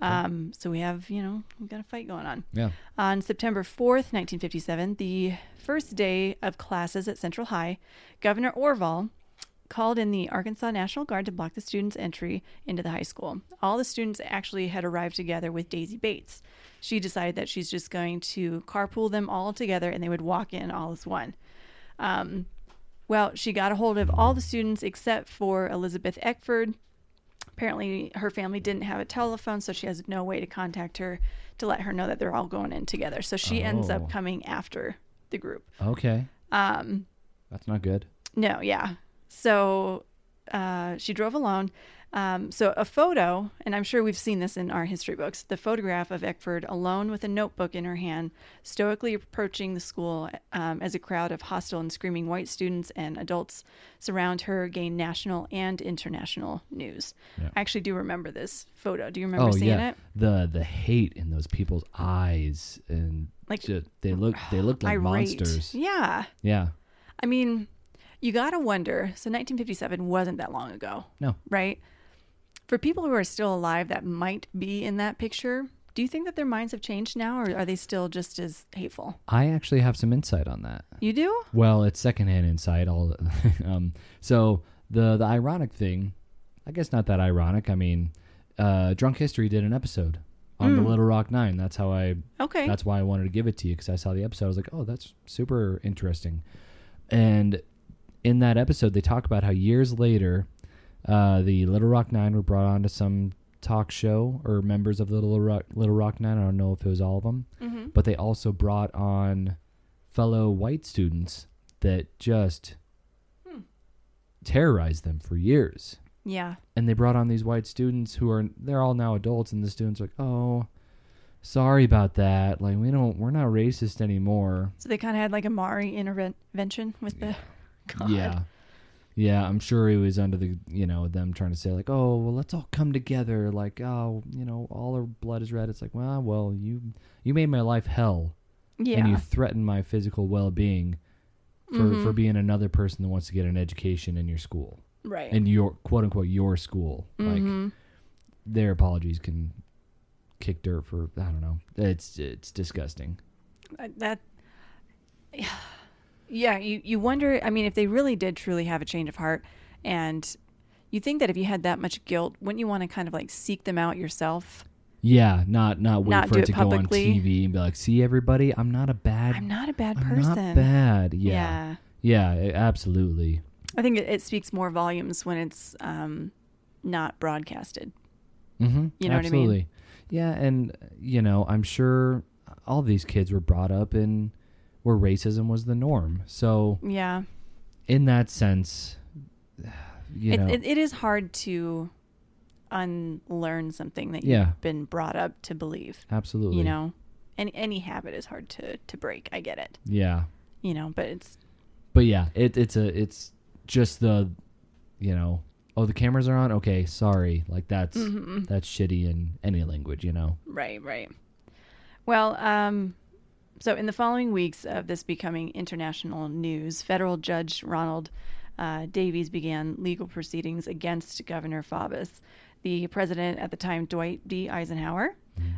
Um, so we have, you know, we've got a fight going on. Yeah. On September 4th, 1957, the first day of classes at Central High, Governor Orval called in the Arkansas National Guard to block the students' entry into the high school. All the students actually had arrived together with Daisy Bates. She decided that she's just going to carpool them all together and they would walk in all as one. Um, well, she got a hold of all the students except for Elizabeth Eckford. Apparently, her family didn't have a telephone, so she has no way to contact her to let her know that they're all going in together. So she ends Oh. up coming after the group. Okay. Um, That's not good. no, yeah. So uh, she drove alone. Um, so a photo, and I'm sure we've seen this in our history books, the photograph of Eckford alone with a notebook in her hand, stoically approaching the school um, as a crowd of hostile and screaming white students and adults surround her, gain national and international news. Yeah. I actually do remember this photo. Do you remember oh seeing yeah. it? The the hate in those people's eyes and Like, ju- they look they looked like Irate. monsters. Yeah. Yeah. I mean, you got to wonder. So 1957 wasn't that long ago. No. right? For people who are still alive that might be in that picture, do you think that their minds have changed now, or are they still just as hateful? I actually have some insight on that. You do? Well, it's secondhand insight. All (laughs) um, so the the ironic thing, I guess not that ironic. I mean, uh, Drunk History did an episode on the Mm. Little Rock Nine. That's how I. Okay. That's why I wanted to give it to you because I saw the episode. I was like, oh, that's super interesting, and in that episode, they talk about how years later, uh, the Little Rock Nine were brought on to some talk show, or members of the Little Rock, Little Rock Nine. I don't know if it was all of them, Mm-hmm. but they also brought on fellow white students that just Hmm. terrorized them for years. Yeah. And they brought on these white students who are they're all now adults, and the students are like, oh. Sorry about that. Like we don't, we're not racist anymore. So they kind of had like a Mari intervention with the. (laughs) God. Yeah. Yeah, I'm sure he was under the, you know, them trying to say like, "Oh, well, let's all come together." Like, "Oh, you know, all our blood is red." It's like, "Well, well, you you made my life hell Yeah. and you threatened my physical well-being for Mhm. for being another person that wants to get an education in your school. right. In your quote unquote your school." Like Mhm. their apologies can kick dirt for I don't know. It's it's disgusting. That yeah you you wonder i mean if they really did truly have a change of heart and you think that if you had that much guilt wouldn't you want to kind of like seek them out yourself Yeah, not not wait Not for it to go on. TV and be like, "See everybody, I'm not a bad i'm not a bad I'm person not bad." Yeah. Yeah, a- absolutely. i think it, it speaks more volumes when it's um not broadcasted Mm-hmm. You know what I mean? Yeah, and you know, I'm sure all these kids were brought up in where racism was the norm. So, yeah in that sense, you it, know, it, it is hard to unlearn something that Yeah. you've been brought up to believe absolutely. you know any any habit is hard to to break i get it Yeah. you know but it's But yeah, it, it's a it's just the you know, oh the cameras are on. Okay, sorry. Like that's Mhm. that's shitty in any language, you know. Right, right. Well, um, so in the following weeks of this becoming international news, federal judge Ronald uh, Davies began legal proceedings against Governor Faubus. The president at the time, Dwight D. Eisenhower,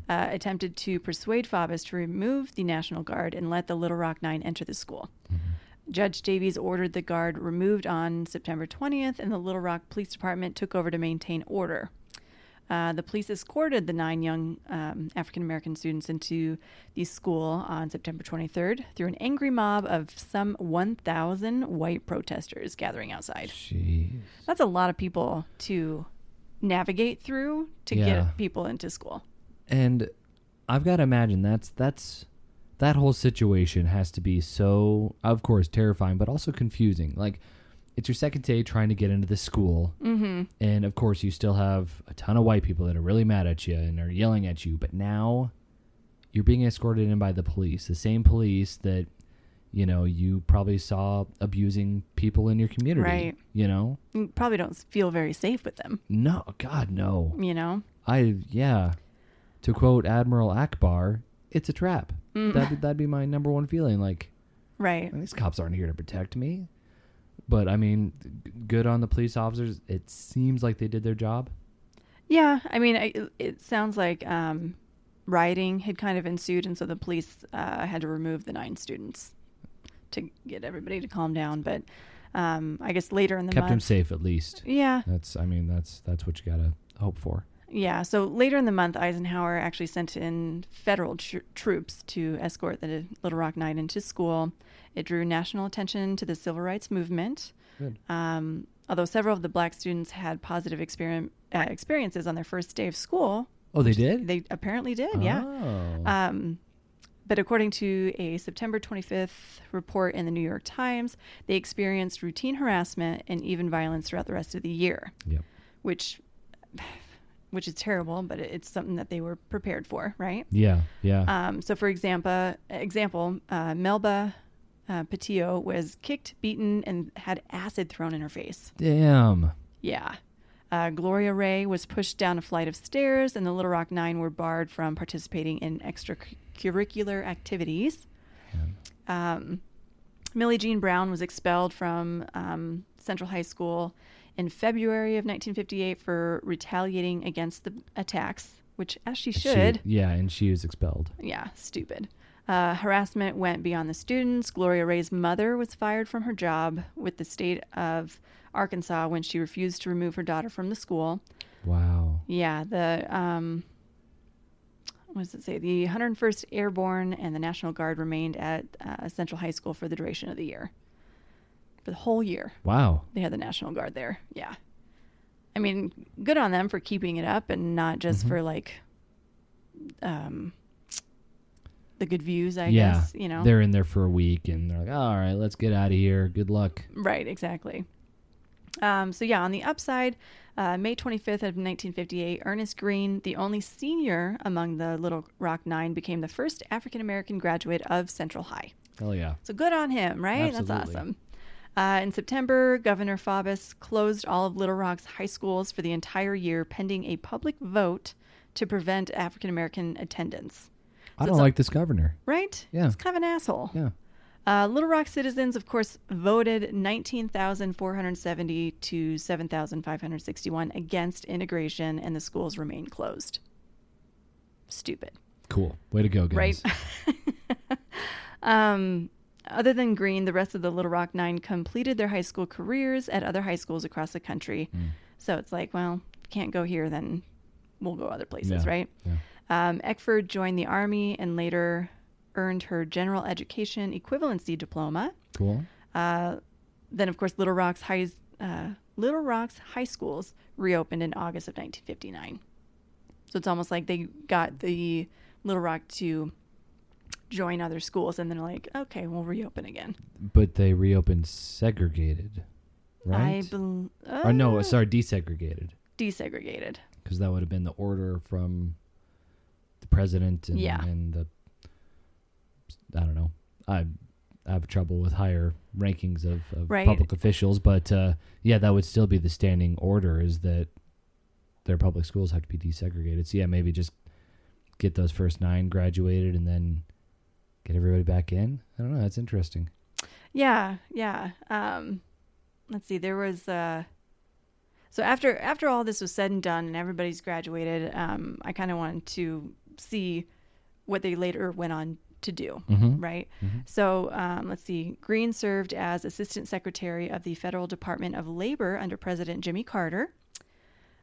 uh, attempted to persuade Faubus to remove the National Guard and let the Little Rock Nine enter the school. Judge Davies ordered the guard removed on September 20th, and the Little Rock Police Department took over to maintain order. Uh, the police escorted the nine young um, African American students into the school on September 23rd through an angry mob of some 1,000 white protesters gathering outside. Jeez. That's a lot of people to navigate through to Yeah. get people into school. And I've got to imagine that's that's that whole situation has to be so of course terrifying but also confusing. Like it's your second day trying to get into the school Mm-hmm. and of course you still have a ton of white people that are really mad at you and are yelling at you, but now you're being escorted in by the police, the same police that you know you probably saw abusing people in your community, Right. you know? You probably don't feel very safe with them, No, god no. you know? I yeah. To quote Admiral Ackbar, it's a trap. Mm. That'd, that'd be my number one feeling. Like Right. these cops aren't here to protect me. But I mean, good on the police officers. It seems like they did their job. Yeah, I mean, I, it sounds like um, rioting had kind of ensued, and so the police uh, had to remove the nine students to get everybody to calm down. But um, I guess later in the month. Kept him month, safe at least. yeah, That's I mean that's that's what you gotta hope for. yeah. So later in the month, Eisenhower actually sent in federal tr- troops to escort the Little Rock Nine into school. It drew national attention to the civil rights movement. Um, although several of the black students had positive experien uh, experiences on their first day of school, Oh, they did. They apparently did, yeah. Oh. Um, but according to a September 25th report in the New York Times, they experienced routine harassment and even violence throughout the rest of the year, yep. which which is terrible, but it's something that they were prepared for, right? Yeah. Yeah. Um, so, for example, example, uh, Melba uh, Pattillo was kicked, beaten, and had acid thrown in her face. Damn. Yeah. Uh, Gloria Ray was pushed down a flight of stairs, and the Little Rock Nine were barred from participating in extracurricular activities. Um, Minnie Jean Brown was expelled from um, Central High School in February of 1958 for retaliating against the attacks, which, as she should, yeah, and she was expelled. yeah, stupid. Uh, harassment went beyond the students. Gloria Ray's mother was fired from her job with the state of Arkansas when she refused to remove her daughter from the school. Wow. Yeah, the um, what does it say? The 101st Airborne and the National Guard remained at uh, Central High School for the duration of the year. for the whole year. Wow. They had the National Guard there. Yeah. I mean, good on them for keeping it up and not just Mhm. for like um the good views, I yeah. guess, you know. They're in there for a week and they're like, all right, let's get out of here. Good luck. Right, exactly. Um, so yeah, on the upside, uh, May 25th of 1958, Ernest Green, the only senior among the Little Rock Nine, became the first African American graduate of Central High. Hell yeah. So good on him, right? Absolutely. That's awesome. Uh, in September, Governor Faubus closed all of Little Rock's high schools for the entire year, pending a public vote to prevent African American attendance. I don't like this governor. Right? Yeah. He's kind of an asshole. Yeah. Uh, Little Rock citizens, of course, voted 19,470 to 7,561 against integration, and the schools remain closed. Stupid, Cool. Way to go, guys. right? (laughs) um, other than Green, the rest of the Little Rock Nine completed their high school careers at other high schools across the country. Mm. So it's like, well, can't go here, then we'll go other places, Yeah. right? Yeah. Um, Eckford joined the Army and later earned her general education equivalency diploma. Cool. Uh, then, of course, Little Rock's high uh, Little Rock's high schools reopened in August of 1959. So it's almost like they got the Little Rock to join other schools, and then like, okay, we'll reopen again. But they reopened segregated, right? I bel or no, uh, sorry, desegregated. desegregated. Because that would have been the order from president and, Yeah. and the. I don't know. I, I have trouble with higher rankings of, of Right. public officials, but uh, yeah, that would still be the standing order is that their public schools have to be desegregated. So yeah, maybe just get those first nine graduated and then get everybody back in. I don't know. That's interesting. Yeah, yeah. Um, let's see. There was uh, so after after all this was said and done, and everybody's graduated. Um, I kind of wanted to see what they later went on to do. Mm-hmm. Right. Mhm. So um, let's see. Green served as Assistant Secretary of the Federal Department of Labor under President Jimmy Carter.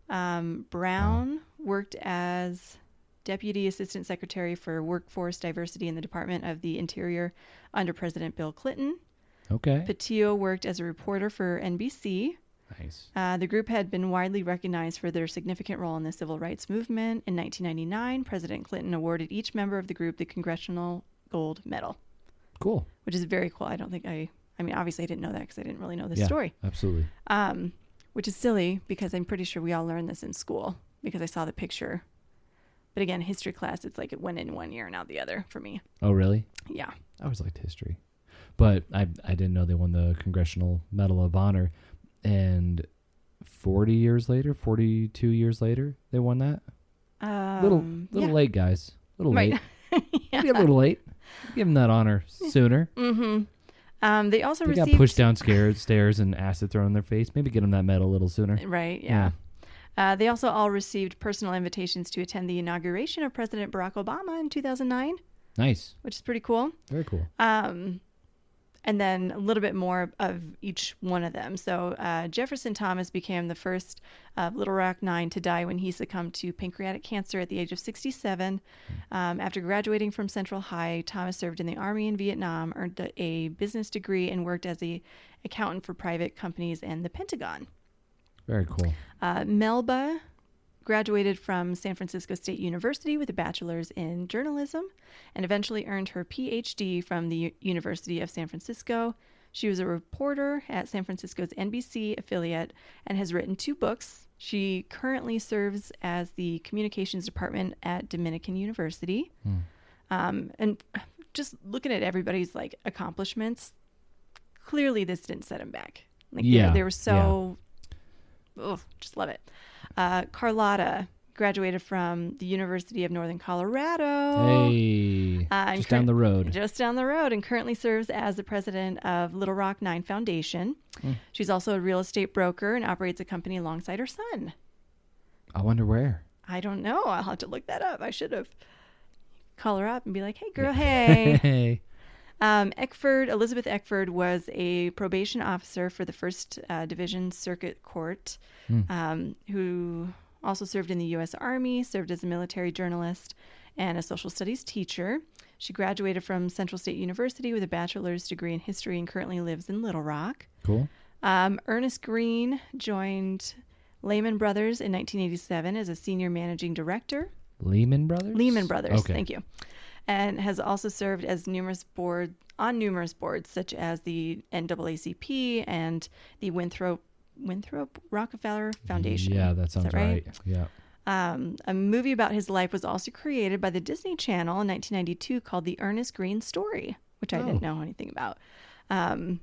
Um, Brown worked as Deputy Assistant Secretary for Workforce Diversity in the Department of the Interior under President Bill Clinton. Okay. Pattillo worked as a reporter for NBC. Nice. Uh, the group had been widely recognized for their significant role in the civil rights movement. In 1999, President Clinton awarded each member of the group the Congressional Gold Medal, Cool. which is very cool. I don't think I, I mean, obviously I didn't know that because I didn't really know this Yeah. story. Absolutely. Um, which is silly because I'm pretty sure we all learned this in school because I saw the picture. But again, history class, it's like it went in one year and out the other for me. Oh, really? Yeah. I always liked history, but I I didn't know they won the Congressional Medal of Honor, and forty years later, forty two years later, they won that. Um, little little yeah. late, guys. Little Right. late. (laughs) yeah. Maybe a little late. Give them that honor (laughs) sooner. Mm-hmm. Um, they also They received got pushed down scared stairs and acid thrown in their face. Maybe get them that medal a little sooner. Right. Yeah. Uh, they also all received personal invitations to attend the inauguration of President Barack Obama in 2009, Nice. which is pretty cool. Very cool. Um, and then a little bit more of each one of them. So uh, Jefferson Thomas became the first of Little Rock Nine to die when he succumbed to pancreatic cancer at the age of 67. Um, after graduating from Central High, Thomas served in the Army in Vietnam, earned a- a business degree, and worked as a accountant for private companies and the Pentagon. Very cool. Uh, Melba graduated from San Francisco State University with a bachelor's in journalism and eventually earned her PhD from the U- University of San Francisco. She was a reporter at San Francisco's NBC affiliate and has written two books. She currently serves as the communications department at Dominican University. Hmm. Um, and just looking at everybody's like accomplishments, clearly this didn't set him back. Like they- Yeah, they, were so, oh, just love it. Uh, Carlotta graduated from the University of Northern Colorado. Hey, Uh, just down the road. Just down the road, and currently serves as the president of Little Rock Nine Foundation. Hmm. She's also a real estate broker and operates a company alongside her son. I wonder where. I don't know. I'll have to look that up. I should have. Call her up and be like, hey, girl, hey. (laughs) hey. Um, Eckford, Elizabeth Eckford was a probation officer for the First uh, Division Circuit Court, Hmm. um, who also served in the U.S. Army, served as a military journalist and a social studies teacher. She graduated from Central State University with a bachelor's degree in history and currently lives in Little Rock. Cool. Um, Ernest Green joined Lehman Brothers in 1987 as a senior managing director. Lehman Brothers. Lehman Brothers, Okay. thank you, and has also served as numerous board on numerous boards such as the NAACP and the Winthrop Winthrop Rockefeller Foundation. Yeah, that sounds right. right. Yeah. Um, a movie about his life was also created by the Disney Channel in 1992 called The Ernest Green Story, which I Oh. didn't know anything about. Um,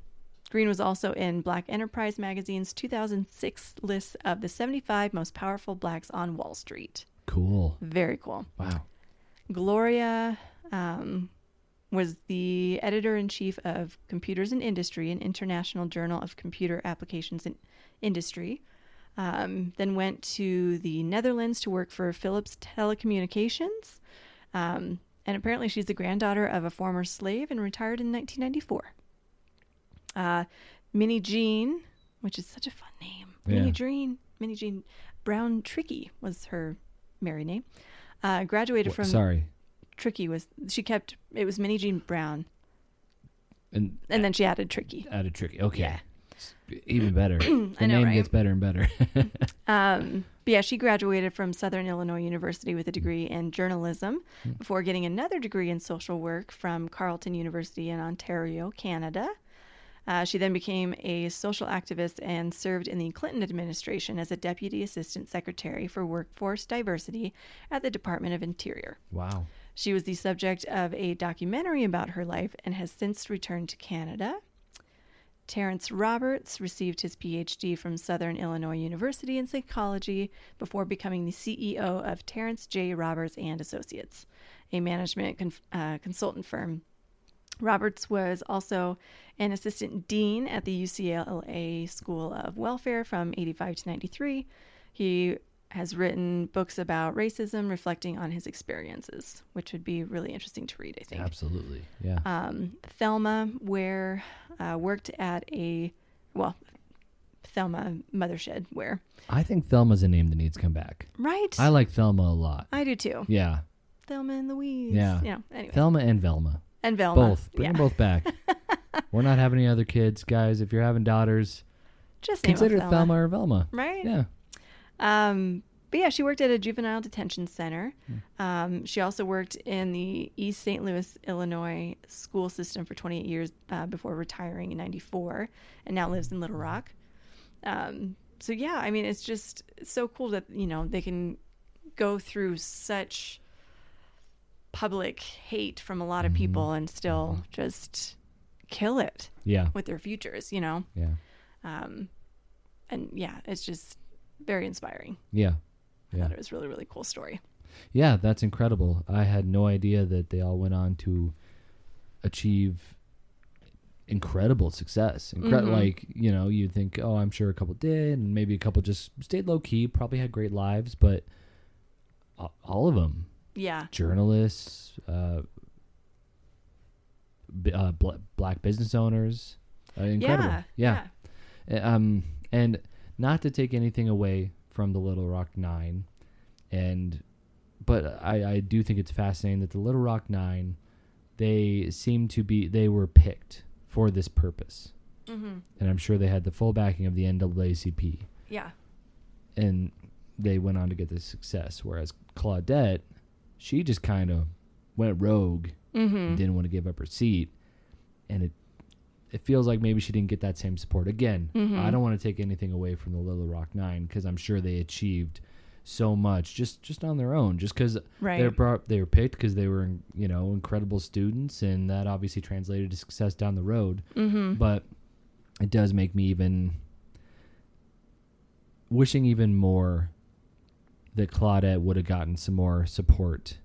Green was also in Black Enterprise magazine's 2006 list of the 75 most powerful blacks on Wall Street. Cool. Very cool. Wow. Gloria um, was the editor in chief of Computers in Industry, an international journal of computer applications and industry. Um, then went to the Netherlands to work for Philips Telecommunications. Um, and apparently, she's the granddaughter of a former slave and retired in 1994. Uh, Minnie Jean, which is such a fun name. Yeah. Minnie Jean, Minnie Jean Brown Trickey was her married name. Uh, graduated Wh- from Sorry. Trickey was she kept it was Minnie Jean Brown, And and then she added Trickey. added Trickey. Okay. Yeah. Even better. (clears throat) the I know, name right? gets better and better. (laughs) Um, but yeah, she graduated from Southern Illinois University with a degree in journalism before getting another degree in social work from Carleton University in Ontario, Canada. Uh, she then became a social activist and served in the Clinton administration as a deputy assistant secretary for workforce diversity at the Department of Interior. wow. She was the subject of a documentary about her life and has since returned to Canada. Terrence Roberts received his PhD from Southern Illinois University in psychology before becoming the CEO of Terrence J. Roberts and Associates, a management con- uh, consultant firm. Roberts was also an assistant dean at the UCLA School of Welfare from 85 to 93. He has written books about racism, reflecting on his experiences, which would be really interesting to read, I think. Absolutely. Yeah. Um, Thelma where uh, worked at a, well, Thelma Mothershed where. I think Thelma's a name that needs to come back. Right? I like Thelma a lot. I do too. Yeah. Thelma and Louise. Yeah. Yeah. anyway. Thelma and Velma. and Velma. Both. Bring yeah. them both back. (laughs) We're not having any other kids, guys. If you're having daughters, Just consider them Thelma or Velma. Right? Yeah. Um, but yeah, she worked at a juvenile detention center. Hmm. Um, she also worked in the East St. Louis, Illinois school system for 28 years uh, before retiring in 94 and now lives in Little Rock. Um, so yeah, I mean, it's just so cool that, you know, they can go through such public hate from a lot of Mm-hmm. people and still just kill it Yeah. with their futures, you know? Yeah. Um, and yeah, it's just very inspiring. Yeah. I Yeah. thought it was a really, really cool story. Yeah, that's incredible. I had no idea that they all went on to achieve incredible success. Incre- Mhm. Like, you know, you'd think, oh, I'm sure a couple did, and maybe a couple just stayed low key, probably had great lives, but all of them, Yeah. journalists, uh, b- uh, bl- black business owners, uh, incredible. Yeah. yeah. Uh, Um, and not to take anything away from the Little Rock Nine, and but I, I do think it's fascinating that the Little Rock Nine, they seem to be they were picked for this purpose, Mm-hmm. and I'm sure they had the full backing of the NAACP, Yeah. and they went on to get this success. Whereas Claudette, she just kind of went rogue Mm-hmm. and didn't want to give up her seat, and it it feels like maybe she didn't get that same support. Again, Mhm. I don't want to take anything away from the Little Rock Nine because I'm sure they achieved so much just just on their own, just because Right. they're pro- they were picked because they were you know incredible students, and that obviously translated to success down the road. mm-hmm. But it does make me even wishing even more that Claudette would have gotten some more support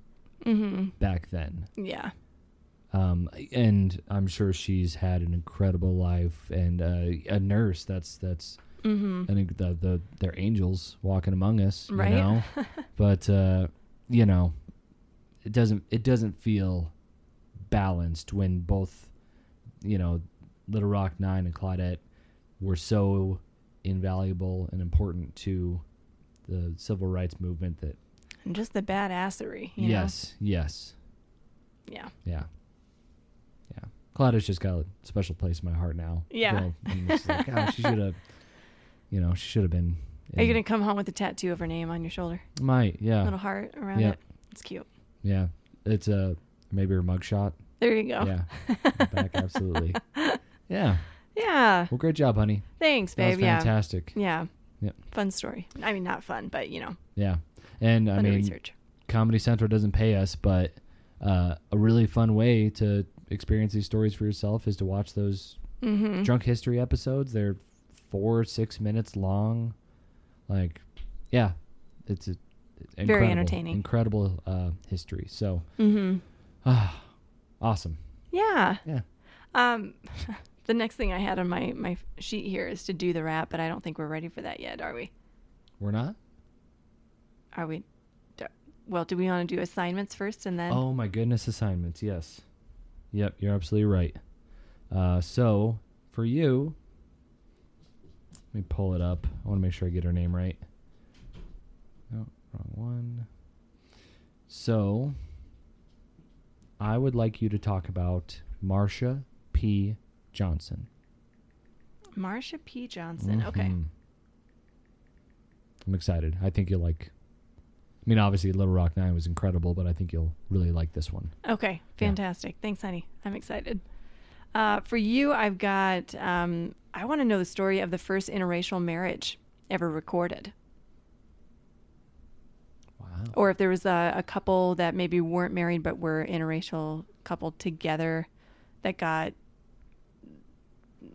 Mm-hmm. back then. Yeah. Um, and I'm sure she's had an incredible life and uh, a nurse. That's that's Mm-hmm. I think the the they're angels walking among us, Right. you know. (laughs) but uh, you know, it doesn't it doesn't feel balanced when both, you know, Little Rock Nine and Claudette were so invaluable and important to the civil rights movement that And just the badassery. You yes yes Know? Yeah. yeah yeah claudia's just got a special place in my heart now Yeah. So, I'm just like, "God, she should have you know she should have been Are you gonna come home with a tattoo of her name on your shoulder? might yeah Little heart around Yeah. it. It's cute. yeah it's a maybe her mugshot There you go. yeah (laughs) back absolutely yeah Yeah. well great job honey Thanks, that babe. Yeah. fantastic Yeah. Yep. Fun story. I mean, not fun, but you know, yeah and i fun to mean research. Comedy Central doesn't pay us, but uh, a really fun way to experience these stories for yourself is to watch those Mm-hmm. drunk history episodes. They're four, six minutes long. Like, yeah, it's, a, it's Very incredible, entertaining. Incredible uh, history. So, Mm-hmm. ah, (sighs) awesome. Yeah. Yeah. Um, (laughs) the next thing I had on my my sheet here is to do the rap, but I don't think we're ready for that yet, are we? We're not. Are we? Well, do we want to do assignments first and then? Oh my goodness, assignments. Yes. Yep, you're absolutely right. Uh, so for you, let me pull it up. I want to make sure I get her name right. No, wrong one. So I would like you to talk about Marsha P. Johnson. Marsha P. Johnson. Okay. Mhm. I'm excited. I think you'll like. I mean, obviously, Little Rock Nine was incredible, but I think you'll really like this one. Okay. Fantastic. Thanks, honey. I'm excited. Uh, for you, I've got. Um, I want to know the story of the first interracial marriage ever recorded, Wow. or if there was a, a couple that maybe weren't married but were interracial couple together that got.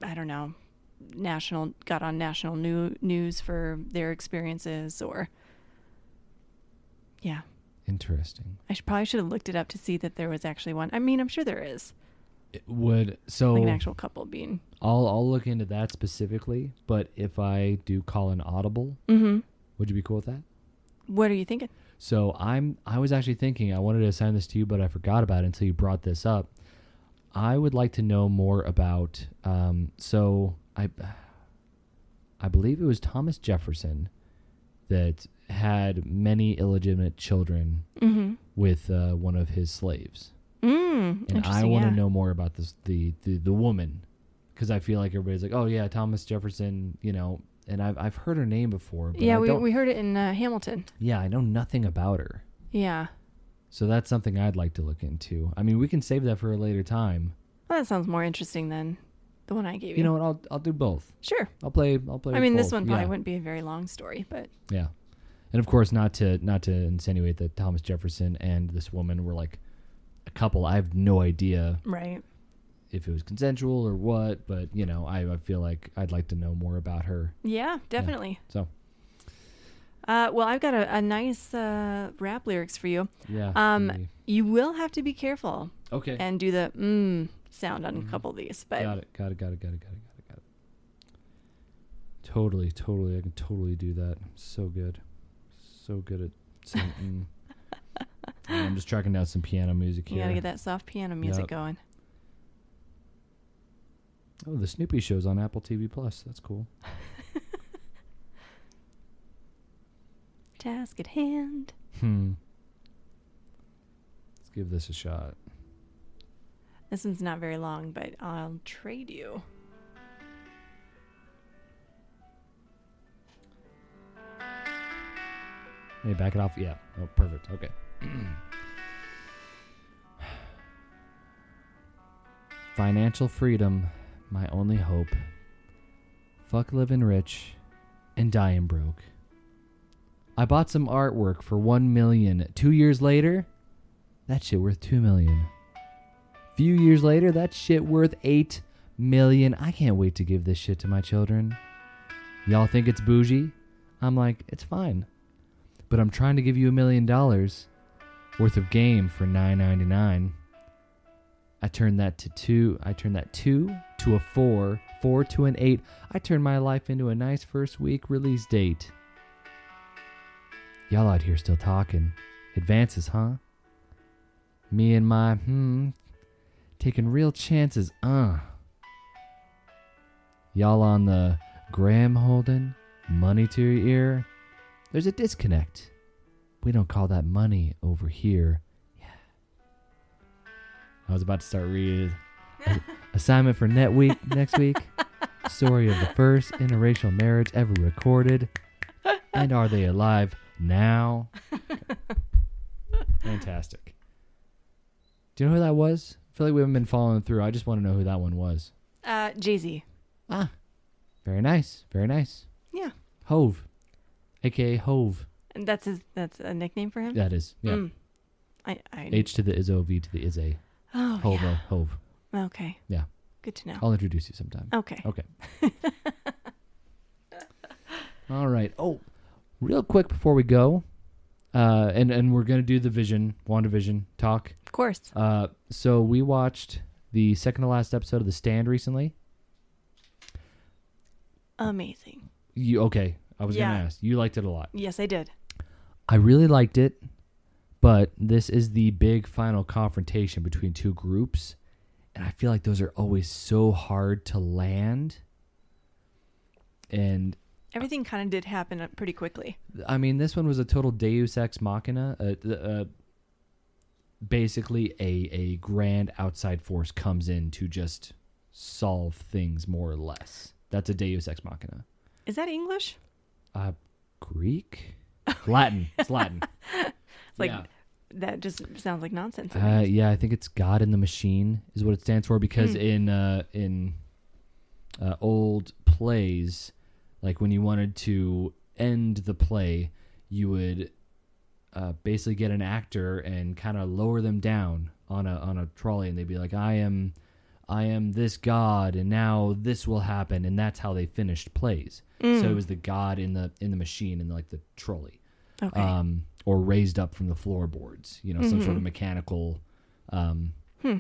I don't know, national got on national new, news for their experiences, or. Yeah, Interesting. I should probably should have looked it up to see that there was actually one. I mean, I'm sure there is It would so like an actual couple being. I'll I'll look into that specifically. But if I do call an audible, Mm-hmm. would you be cool with that? What are you thinking? So I'm I was actually thinking I wanted to assign this to you, but I forgot about it until you brought this up. I would like to know more about. Um, so I I believe it was Thomas Jefferson that had many illegitimate children Mm-hmm. with uh, one of his slaves. Mm, and I want to yeah. know more about this the the, the woman because I feel like everybody's like, oh yeah, Thomas Jefferson, you know, and I've I've heard her name before. But Yeah, I we, we heard it in uh, Hamilton. yeah, I know nothing about her, Yeah. so that's something I'd like to look into. I mean, we can save that for a later time. Well, that sounds more interesting than the one I gave you. You know what? I'll I'll do both. Sure. I'll play. I'll play. I mean, this one probably yeah. wouldn't be a very long story, but Yeah, and of course, not to not to insinuate that Thomas Jefferson and this woman were like a couple. I have no idea right. if it was consensual or what, but you know, I, I feel like I'd like to know more about her. Yeah, definitely. So Uh, well, I've got a, a nice uh, rap lyrics for you. yeah. Um, maybe. You will have to be careful okay. and do the mm sound on Mhm. a couple of these, but got it. Got it. Got it. Got it. Got it. Got it. Got it. Totally. Totally. I can totally do that. So good. So good at mm. I'm just tracking down some piano music you here. got to get that soft piano music Yep. going. Oh, the Snoopy show's on Apple TV Plus. That's cool. (laughs) Task at hand. Hmm. Let's give this a shot. This one's not very long, but I'll trade you. Hey, back it off. Yeah. Oh, perfect. Okay. (clears throat) Financial freedom, my only hope. Fuck living rich and dying broke. I bought some artwork for one million. Two years later, that shit worth two million. Few years later, that shit worth eight million. I can't wait to give this shit to my children. Y'all think it's bougie? I'm like, it's fine but I'm trying to give you a million dollars worth of game for nine ninety nine. I turned that to two. I turned that two to a four, four to an eight. I turned my life into a nice first week release date. Y'all out here still talking. Advances, huh? Me and my, hmm, taking real chances, uh. Y'all on the 'Gram holdin', money to your ear, There's a disconnect. We don't call that money over here. Yeah. I was about to start reading (laughs) assignment for net week next week. Story of the first interracial marriage ever recorded. And are they alive now? (laughs) Fantastic. Do you know who that was? I feel like we haven't been following through. I just want to know who that one was. Uh, Jay Z. Ah, very nice. Very nice. Yeah. Hov, aka Hov. And that's his. That's a nickname for him. That is. Yeah. Mm. I. I H to the Izzo, V to the Izze. oh Hov, yeah. Hov. Okay. Yeah. Good to know. I'll introduce you sometime. Okay. Okay. (laughs) All right. Oh, real quick before we go, uh, and and we're gonna do the Vision, WandaVision talk. Of course. Uh, so we watched the second to last episode of The Stand recently. Amazing. You okay? I was Yeah. gonna ask. You liked it a lot. Yes, I did. I really liked it, but this is the big final confrontation between two groups, and I feel like those are always so hard to land. And Everything kind of did happen uh, pretty quickly. I mean, this one was a total Deus ex machina. Uh, uh, basically, a a grand outside force comes in to just solve things more or less. That's a Deus ex machina. Is that English? Uh, Greek, Latin. It's Latin. (laughs) It's like Yeah. that just sounds like nonsense. Uh, yeah, I think it's God in the Machine is what it stands for because Hmm. in uh, in uh, old plays, like when you wanted to end the play, you would uh, basically get an actor and kind of lower them down on a on a trolley, and they'd be like, "I am, I am this God, and now this will happen," and that's how they finished plays. So it Mm. was the God in the in the machine in like the trolley okay. um, or raised up from the floorboards. You know, some sort of Mhm. mechanical um, Hmm.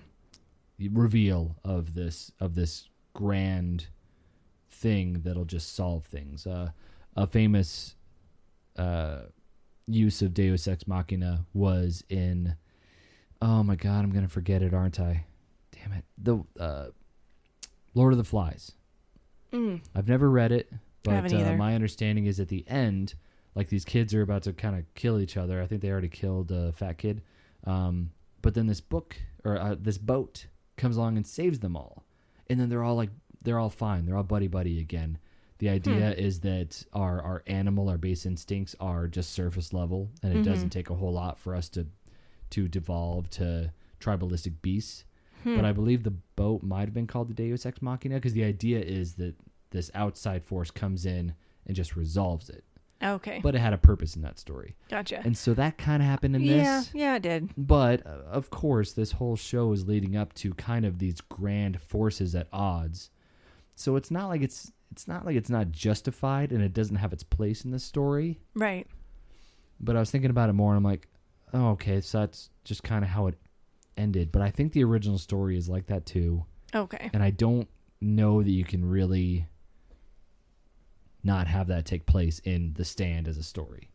reveal of this of this grand thing that'll just solve things. Uh, a famous uh, use of Deus Ex Machina was in. Oh my God, I'm gonna forget it, aren't I? Damn it! The uh, Lord of the Flies. Mm. I've never read it, but uh, my understanding is at the end, like these kids are about to kind of kill each other. I think they already killed a fat kid, um, but then this book or uh, this boat comes along and saves them all, and then they're all like they're all fine. They're all buddy buddy again. The idea is that our our animal, our base instincts are just surface level, and it Mhm. doesn't take a whole lot for us to to devolve to tribalistic beasts Hmm. but I believe the boat might have been called the Deus Ex Machina because the idea is that this outside force comes in and just resolves it. okay. But it had a purpose in that story, gotcha. and so that kind of happened in yeah. this. Yeah, it did. But uh, of course, this whole show is leading up to kind of these grand forces at odds. So it's not like it's it's not like it's not justified and it doesn't have its place in the story. Right. But I was thinking about it more, and I'm like, oh, okay, so that's just kind of how it ended. But I think the original story is like that too Okay. and I don't know that you can really not have that take place in the stand as a story.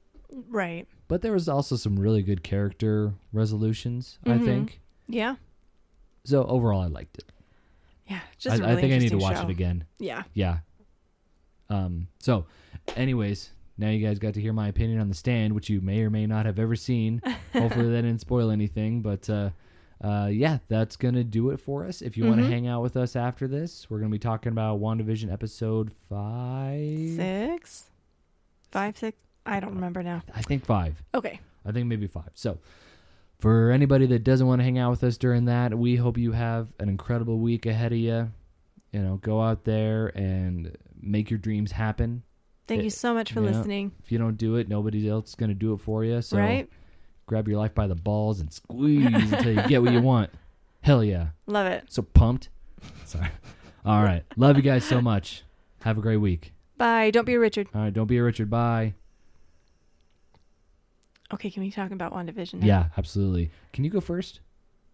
Right. But there was also some really good character resolutions, I Mhm. think. Yeah. So overall, I liked it. Yeah. Just. I, I really I think I need to watch show. it again. Yeah. Yeah. Um. So, anyways, now you guys got to hear my opinion on the stand, which you may or may not have ever seen. (laughs) Hopefully, that didn't spoil anything. But uh, uh, yeah, that's gonna do it for us. If you want to hang out with us after this, we're gonna be talking about WandaVision episode five. Six. Five. Six. I don't remember now. I think five. Okay. I think maybe five. So, for anybody that doesn't want to hang out with us during that, we hope you have an incredible week ahead of you. You know, go out there and make your dreams happen. Thank It- you so much for yeah. listening. If you don't do it, nobody else is going to do it for you. So, right. Grab your life by the balls and squeeze until you get what you want. (laughs) Hell yeah. Love it. So pumped. Sorry. All right. Love you guys so much. Have a great week. Bye. Don't be a Richard. All right. Don't be a Richard. Bye. Okay. Can we talk about WandaVision? now? Yeah, absolutely. Can you go first?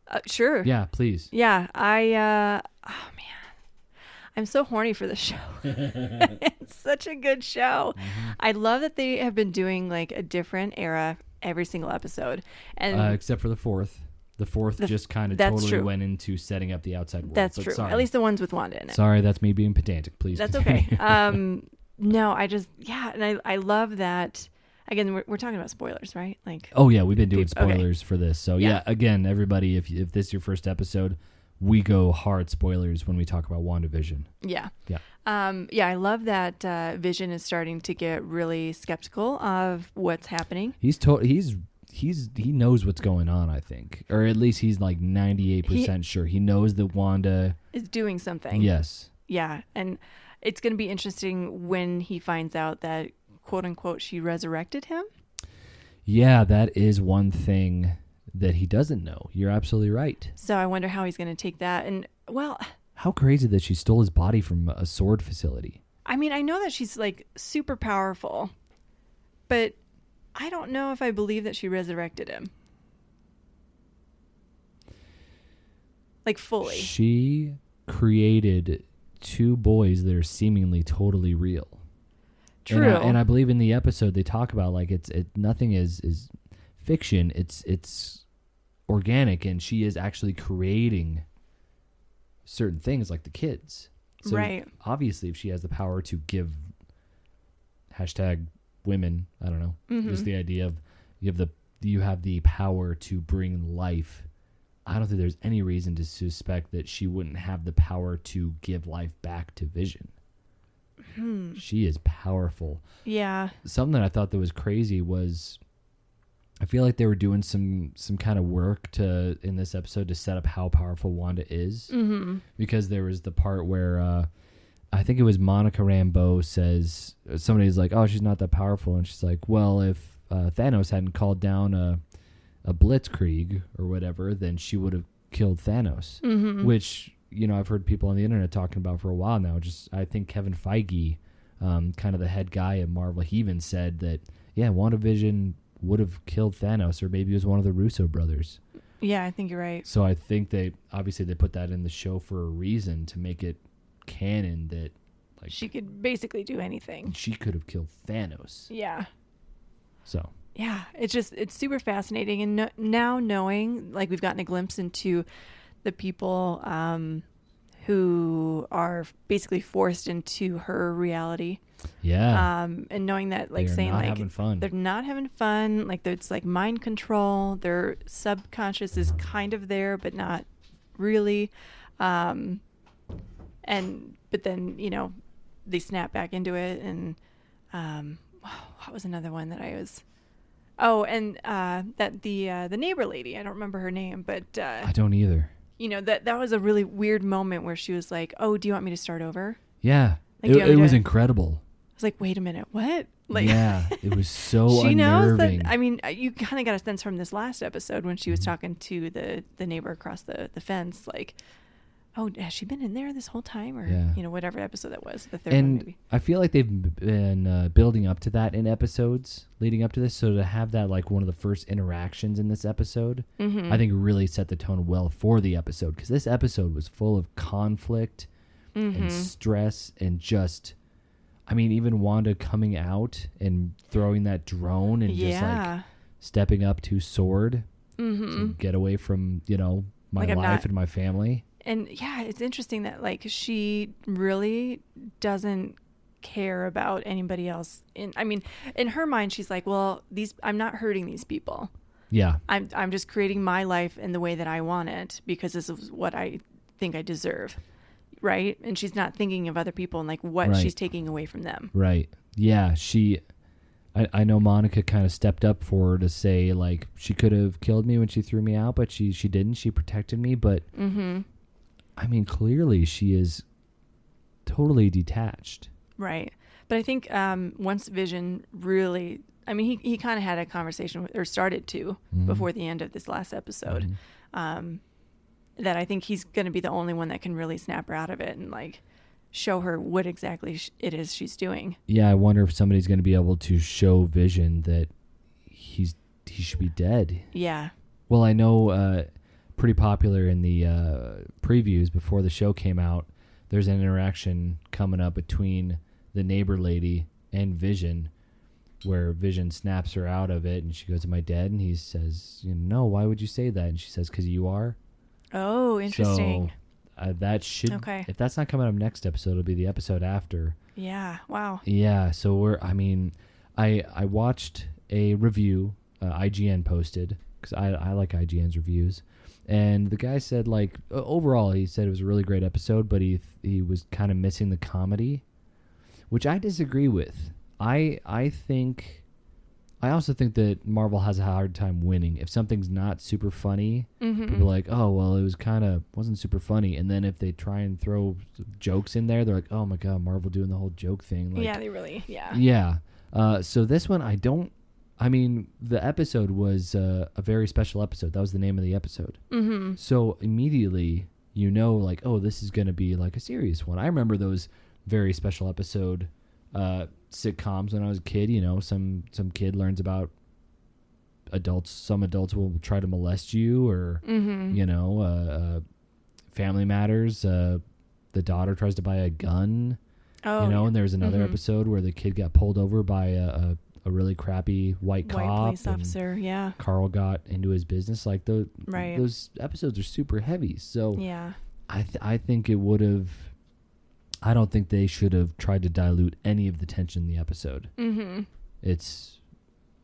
Uh, sure. Yeah, please. Yeah, I uh oh man. I'm so horny for the show. (laughs) (laughs) it's such a good show. Mm-hmm. I love that they have been doing like a different era every single episode. And uh, except for the fourth. The fourth The- just kind of totally true. went into setting up the outside world. that's but true. Sorry. At least the ones with Wanda in it. sorry, that's me being pedantic. Please. That's continue. okay. (laughs) um no, I just yeah, and I I love that again, we're, we're talking about spoilers, right? Like, Oh yeah, we've been doing Deep- okay. spoilers for this. So yeah. Yeah. again, everybody, if if this is your first episode, we go hard spoilers when we talk about WandaVision. yeah, Yeah. um, yeah. I love that uh, Vision is starting to get really skeptical of what's happening. He's to- he's he's he knows what's going on, I think. Or at least he's like 98% sure. He knows that Wanda Is doing something. Yes. Yeah, and it's going to be interesting when he finds out that quote unquote she resurrected him. Yeah, that is one thing that he doesn't know. You're absolutely right. So I wonder how he's going to take that. And well, How crazy that she stole his body from a S.W.O.R.D. facility. I mean, I know that she's like super powerful, but I don't know if I believe that she resurrected him. Like fully. She created two boys that are seemingly totally real. True. And I, and I believe in the episode they talk about like it's it nothing is is fiction. It's it's organic, and she is actually creating certain things like the kids. So Right. Obviously, if she has the power to give hashtag women, I don't know, Mm-hmm. just the idea of you have the you have the power to bring life. I don't think there's any reason to suspect that she wouldn't have the power to give life back to Vision. Hmm. She is powerful yeah. something that I thought that was crazy was I feel like they were doing some some kind of work to in this episode to set up how powerful Wanda is Mm-hmm. because there was the part where uh I think it was Monica Rambeau says somebody's like, "Oh, she's not that powerful," and she's like, "Well, if uh, Thanos hadn't called down a a blitzkrieg or whatever, then she would have killed Thanos." Mm-hmm. which you know I've heard people on the internet talking about for a while now. Just I think Kevin Feige, um, kind of the head guy at Marvel, he even said that yeah, WandaVision would have killed Thanos, or maybe it was one of the Russo brothers. Yeah, I think you're right. So I think they obviously they put that in the show for a reason to make it canon that like She could basically do anything. she could have killed Thanos. Yeah. So Yeah, it's just it's super fascinating, and no, now knowing like we've gotten a glimpse into the people um, who are basically forced into her reality, yeah, um, and knowing that like they're saying not like fun. they're not having fun, like it's like mind control. Their subconscious is kind of there, but not really. Um, and but then you know they snap back into it, and um, (sighs) what was another one that I was. Oh, and uh, that the uh, the neighbor lady. I don't remember her name, but uh, I don't either. You know that that was a really weird moment where she was like, "Oh, do you want me to start over?" Yeah, Like, it, you want me it was incredible. I was like, "Wait a minute, what?" Like, yeah, it was (laughs) so she knows that. I mean, uh, you kind of got a sense from this last episode when she was Mhm. talking to the the neighbor across the the fence, like, "Oh, has she been in there this whole time?" Or Yeah. you know, whatever episode that was, the third one and maybe. I feel like they've been uh, building up to that in episodes leading up to this. So to have that like one of the first interactions in this episode, Mm-hmm. I think really set the tone well for the episode because this episode was full of conflict Mm-hmm. and stress and just. I mean, even Wanda coming out and throwing that drone and just like stepping up to S.W.O.R.D. mm-hmm. to get away from you know my Like, life not- and my family. And yeah, it's interesting that like she really doesn't care about anybody else. In I mean, in her mind, she's like, well, these I'm not hurting these people. Yeah, I'm I'm just creating my life in the way that I want it because this is what I think I deserve. Right? And she's not thinking of other people and like what Right. she's taking away from them. Right. Yeah, she I, I know Monica kind of stepped up for her to say like she could have killed me when she threw me out, but she she didn't. She protected me, but Mm-hmm. I mean clearly she is totally detached. Right. But I think um, once Vision really, I mean, he, he kind of had a conversation with, or started to Mhm. before the end of this last episode. Mhm. um, that I think he's going to be the only one that can really snap her out of it and like show her what exactly sh- it is she's doing. Yeah, I wonder if somebody's going to be able to show Vision that he's he should be dead. Yeah. Well, I know uh, pretty popular in the uh, previews before the show came out. There's an interaction coming up between the neighbor lady and Vision, where Vision snaps her out of it, and she goes, "Am I dead?" And he says, "You know, no. Why would you say that?" And she says, "Cause you are." Oh, interesting. So uh, that should. Okay. If that's not coming up next episode, it'll be the episode after. yeah. Wow. Yeah, so we're I mean, I I watched a review uh, IGN posted because I, I like IGN's reviews, and the guy said like overall he said it was a really great episode, but he he was kind of missing the comedy, which I disagree with. I I think. I also think that Marvel has a hard time winning. If something's not super funny, Mm-hmm. people are like, oh well, it was kind of wasn't super funny. And then if they try and throw jokes in there, they're like, oh my god, Marvel doing the whole joke thing. Like, yeah, they really. Yeah. yeah. Uh, so this one, I don't. I mean, the episode was uh, a very special episode. That was the name of the episode. Mm-hmm. So immediately, you know, like, oh, this is going to be like a serious one. I remember those very special episode uh, sitcoms when I was a kid. You know, some some kid learns about adults. Some adults will try to molest you, or Mm-hmm. you know, uh, uh, Family Matters. Uh, the daughter tries to buy a gun Oh, you know, and there's another Mhm. episode where the kid got pulled over by a, a, a really crappy white white cop. police officer. Yeah. Carl got into his business. Like the Right. those episodes are super heavy. So Yeah. I th- I think it would have. I don't think they should have tried to dilute any of the tension in the episode. Mm-hmm. It's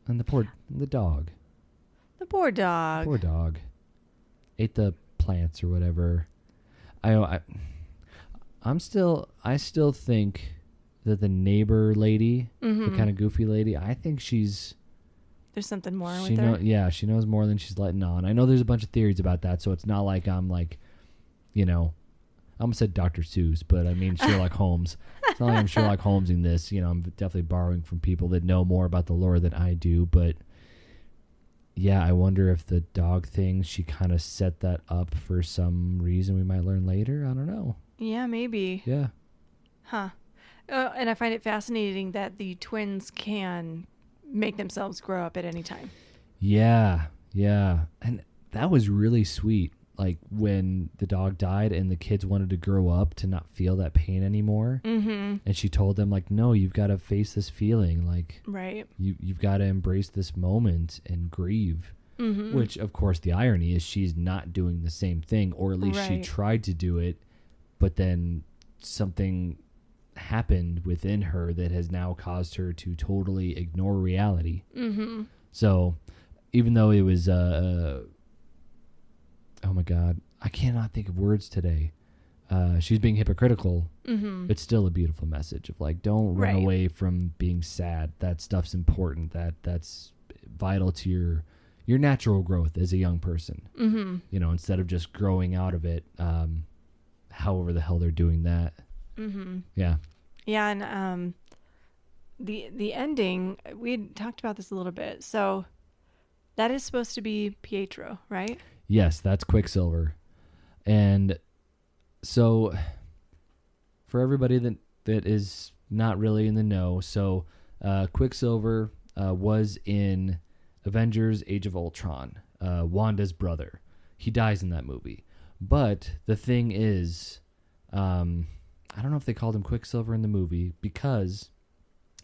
and the poor the dog, The poor dog. poor dog, ate the plants or whatever. I I I'm still I still think that the neighbor lady mm-hmm. the kind of goofy lady. I think she's There's something more she with know her. yeah she knows more than she's letting on. I know there's a bunch of theories about that, so it's not like I'm like, you know, I almost said Dr. Seuss, but I mean Sherlock (laughs) Holmes. It's not like I'm Sherlock Holmes in this. You know, I'm definitely borrowing from people that know more about the lore than I do. But yeah, I wonder if the dog thing she kind of set that up for some reason we might learn later. I don't know. Yeah, maybe. Yeah. Huh. Uh, and I find it fascinating that the twins can make themselves grow up at any time. Yeah, yeah. And that was really sweet. Like when the dog died and the kids wanted to grow up to not feel that pain anymore. Mm-hmm. And she told them like, "No, you've got to face this feeling. Like Right. you you've got to embrace this moment and grieve." Mm-hmm. Which of course the irony is she's not doing the same thing or at least she tried to do it, but then something happened within her that has now caused her to totally ignore reality. Mm-hmm. So, even though it was, uh, uh, oh my God, I cannot think of words today. Uh, she's being hypocritical. Mm-hmm. It's still a beautiful message of like, don't run Right. away from being sad. That stuff's important. That that's vital to your your natural growth as a young person. Mm-hmm. You know, instead of just growing out of it. Um, however the hell they're doing that. Mm-hmm. Yeah. Yeah, and um, the the ending we talked about this a little bit. So that is supposed to be Pietro, right? Yes, that's Quicksilver. And so for everybody that that is not really in the know, so uh, Quicksilver uh, was in Avengers: Age of Ultron, uh, Wanda's brother. He dies in that movie. But the thing is, um, I don't know if they called him Quicksilver in the movie because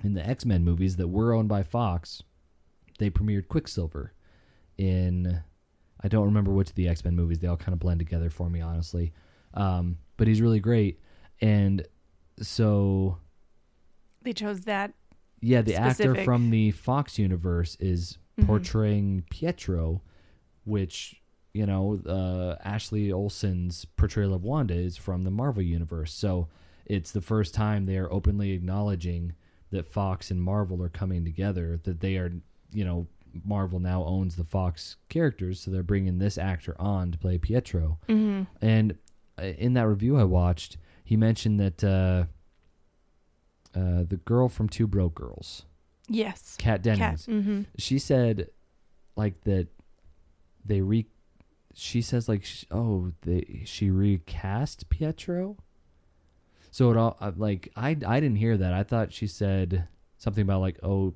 in the X Men movies that were owned by Fox, they premiered Quicksilver in I don't remember which of the X Men movies. They all kind of blend together for me, honestly. Um, but he's really great, and so They chose that. yeah, the actor from the Fox universe is Mhm. portraying Pietro, which you know uh, Ashley Olsen's portrayal of Wanda is from the Marvel universe. So it's the first time they are openly acknowledging that Fox and Marvel are coming together. That they are, you know, Marvel now owns the Fox characters, so they're bringing this actor on to play Pietro. Mm-hmm. And uh, in that review I watched, he mentioned that uh, uh, the girl from Two Broke Girls, Yes. Kat Cat. Dennings, Mm-hmm. she said like that they re. She says like sh- oh they she recast Pietro. So it all uh, like I I didn't hear that. I thought she said something about like oh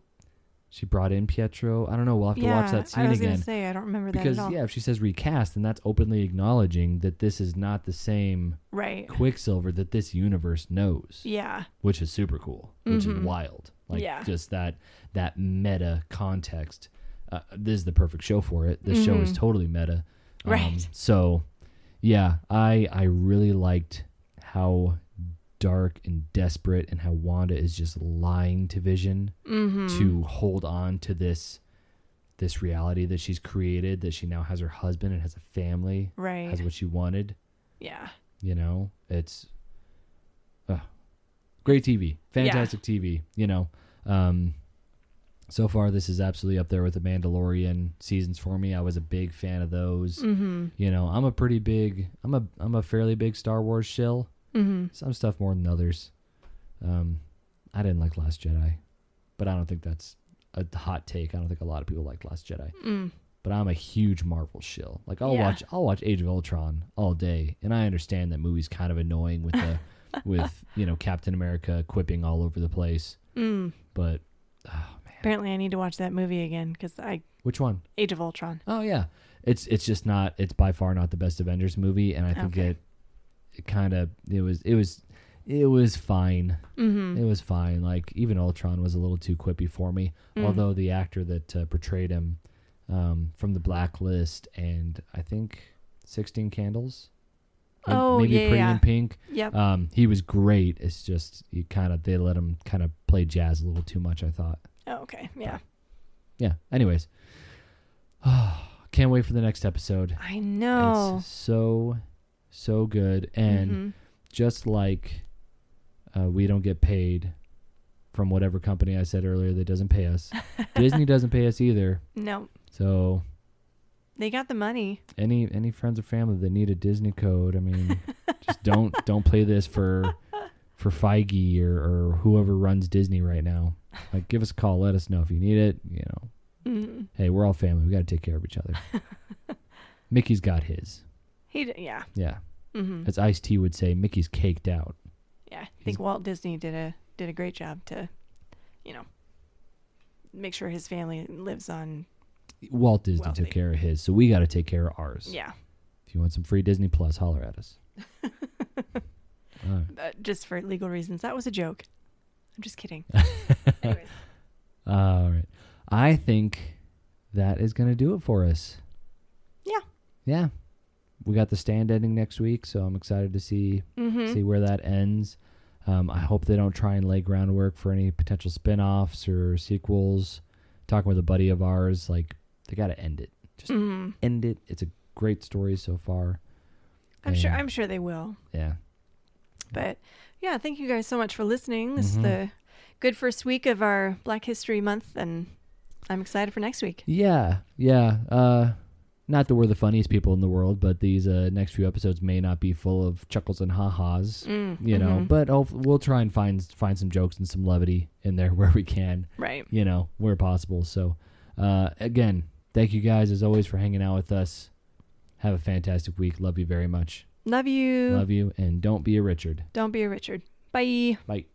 she brought in Pietro. I don't know. We'll have to yeah, watch that scene I was again gonna say I don't remember that because yeah, if she says recast, then that's openly acknowledging that this is not the same Right. Quicksilver that this universe knows, Yeah. which is super cool, which is Mhm. wild. Like Yeah. just that that meta context. Uh, this is the perfect show for it. This show is Mhm. totally meta. Um, Right. so, yeah, I I really liked how dark and desperate and how Wanda is just lying to Vision Mm-hmm. to hold on to this this reality that she's created that she now has her husband and has a family right. has what she wanted yeah. you know it's uh, great tv fantastic tv you know um so far this is absolutely up there with the mandalorian seasons for me i was a big fan of those Mm-hmm. you know i'm a pretty big i'm a i'm a fairly big star wars shill Mm-hmm. some stuff more than others um i didn't like last jedi but i don't think that's a hot take i don't think a lot of people liked last jedi Mm. but I'm a huge Marvel shill. Like I'll Yeah. watch I'll watch Age of Ultron all day, and I understand that movie's kind of annoying with the (laughs) with you know Captain America quipping all over the place. Mm. But oh man, Apparently, I need to watch that movie again because I which one? Age of Ultron. Oh yeah, it's it's just not. It's by far not the best Avengers movie, and I think Okay. it it kind of it was it was it was fine. Mm-hmm. It was fine. Like even Ultron was a little too quippy for me. Mm. Although the actor that uh, portrayed him um, from the Blacklist and I think Sixteen Candles. May- Oh, maybe yeah, Pretty yeah. in Pink. Yep. Um, he was great. It's just you kind of they let him kind of play jazz a little too much. I thought. Oh, okay. Yeah. Yeah. Anyways, (sighs) can't wait for the next episode. I know. It's so so good and Mhm. just like uh, we don't get paid from whatever company I said earlier that doesn't pay us. (laughs) Disney doesn't pay us either. no, So they got the money. any any friends or family that need a Disney code, I mean, (laughs) just don't don't play this for for Feige or, or whoever runs Disney right now. Like, give us a call. Let us know if you need it. You know, Mm. hey, we're all family. We got to take care of each other. (laughs) Mickey's got his. He, d- yeah. Yeah, hmm as Ice T would say, Mickey's caked out. Yeah. I He's- think Walt Disney did a did a great job to, you know, make sure his family lives on. Walt Disney Wealthy. took care of his, so we got to take care of ours. Yeah. If you want some free Disney Plus, holler at us. (laughs) Right. Uh, just for legal reasons. That was a joke. I'm just kidding. (laughs) Anyways. All right. I think that is going to do it for us. Yeah. Yeah. We got the stand ending next week, so I'm excited to see Mm-hmm. see where that ends. Um, I hope they don't try and lay groundwork for any potential spin-offs or sequels. Talking with a buddy of ours, like they got to end it. Just hmm end it. It's a great story so far. I'm sure. I'm sure they will. Yeah. But yeah, thank you guys so much for listening. This Mhm. is the good first week of our Black History Month, and I'm excited for next week. Yeah, yeah. Uh, not that we're the funniest people in the world, but these uh, next few episodes may not be full of chuckles and ha-has, Mm, you know. mhm. But hope- we'll try and find find some jokes and some levity in there (laughs) where we can, right. you know, where possible. So, uh, again, thank you guys as always for hanging out with us. Have a fantastic week. Love you very much. Love you. Love you. And don't be a Richard. Don't be a Richard. Bye. Bye.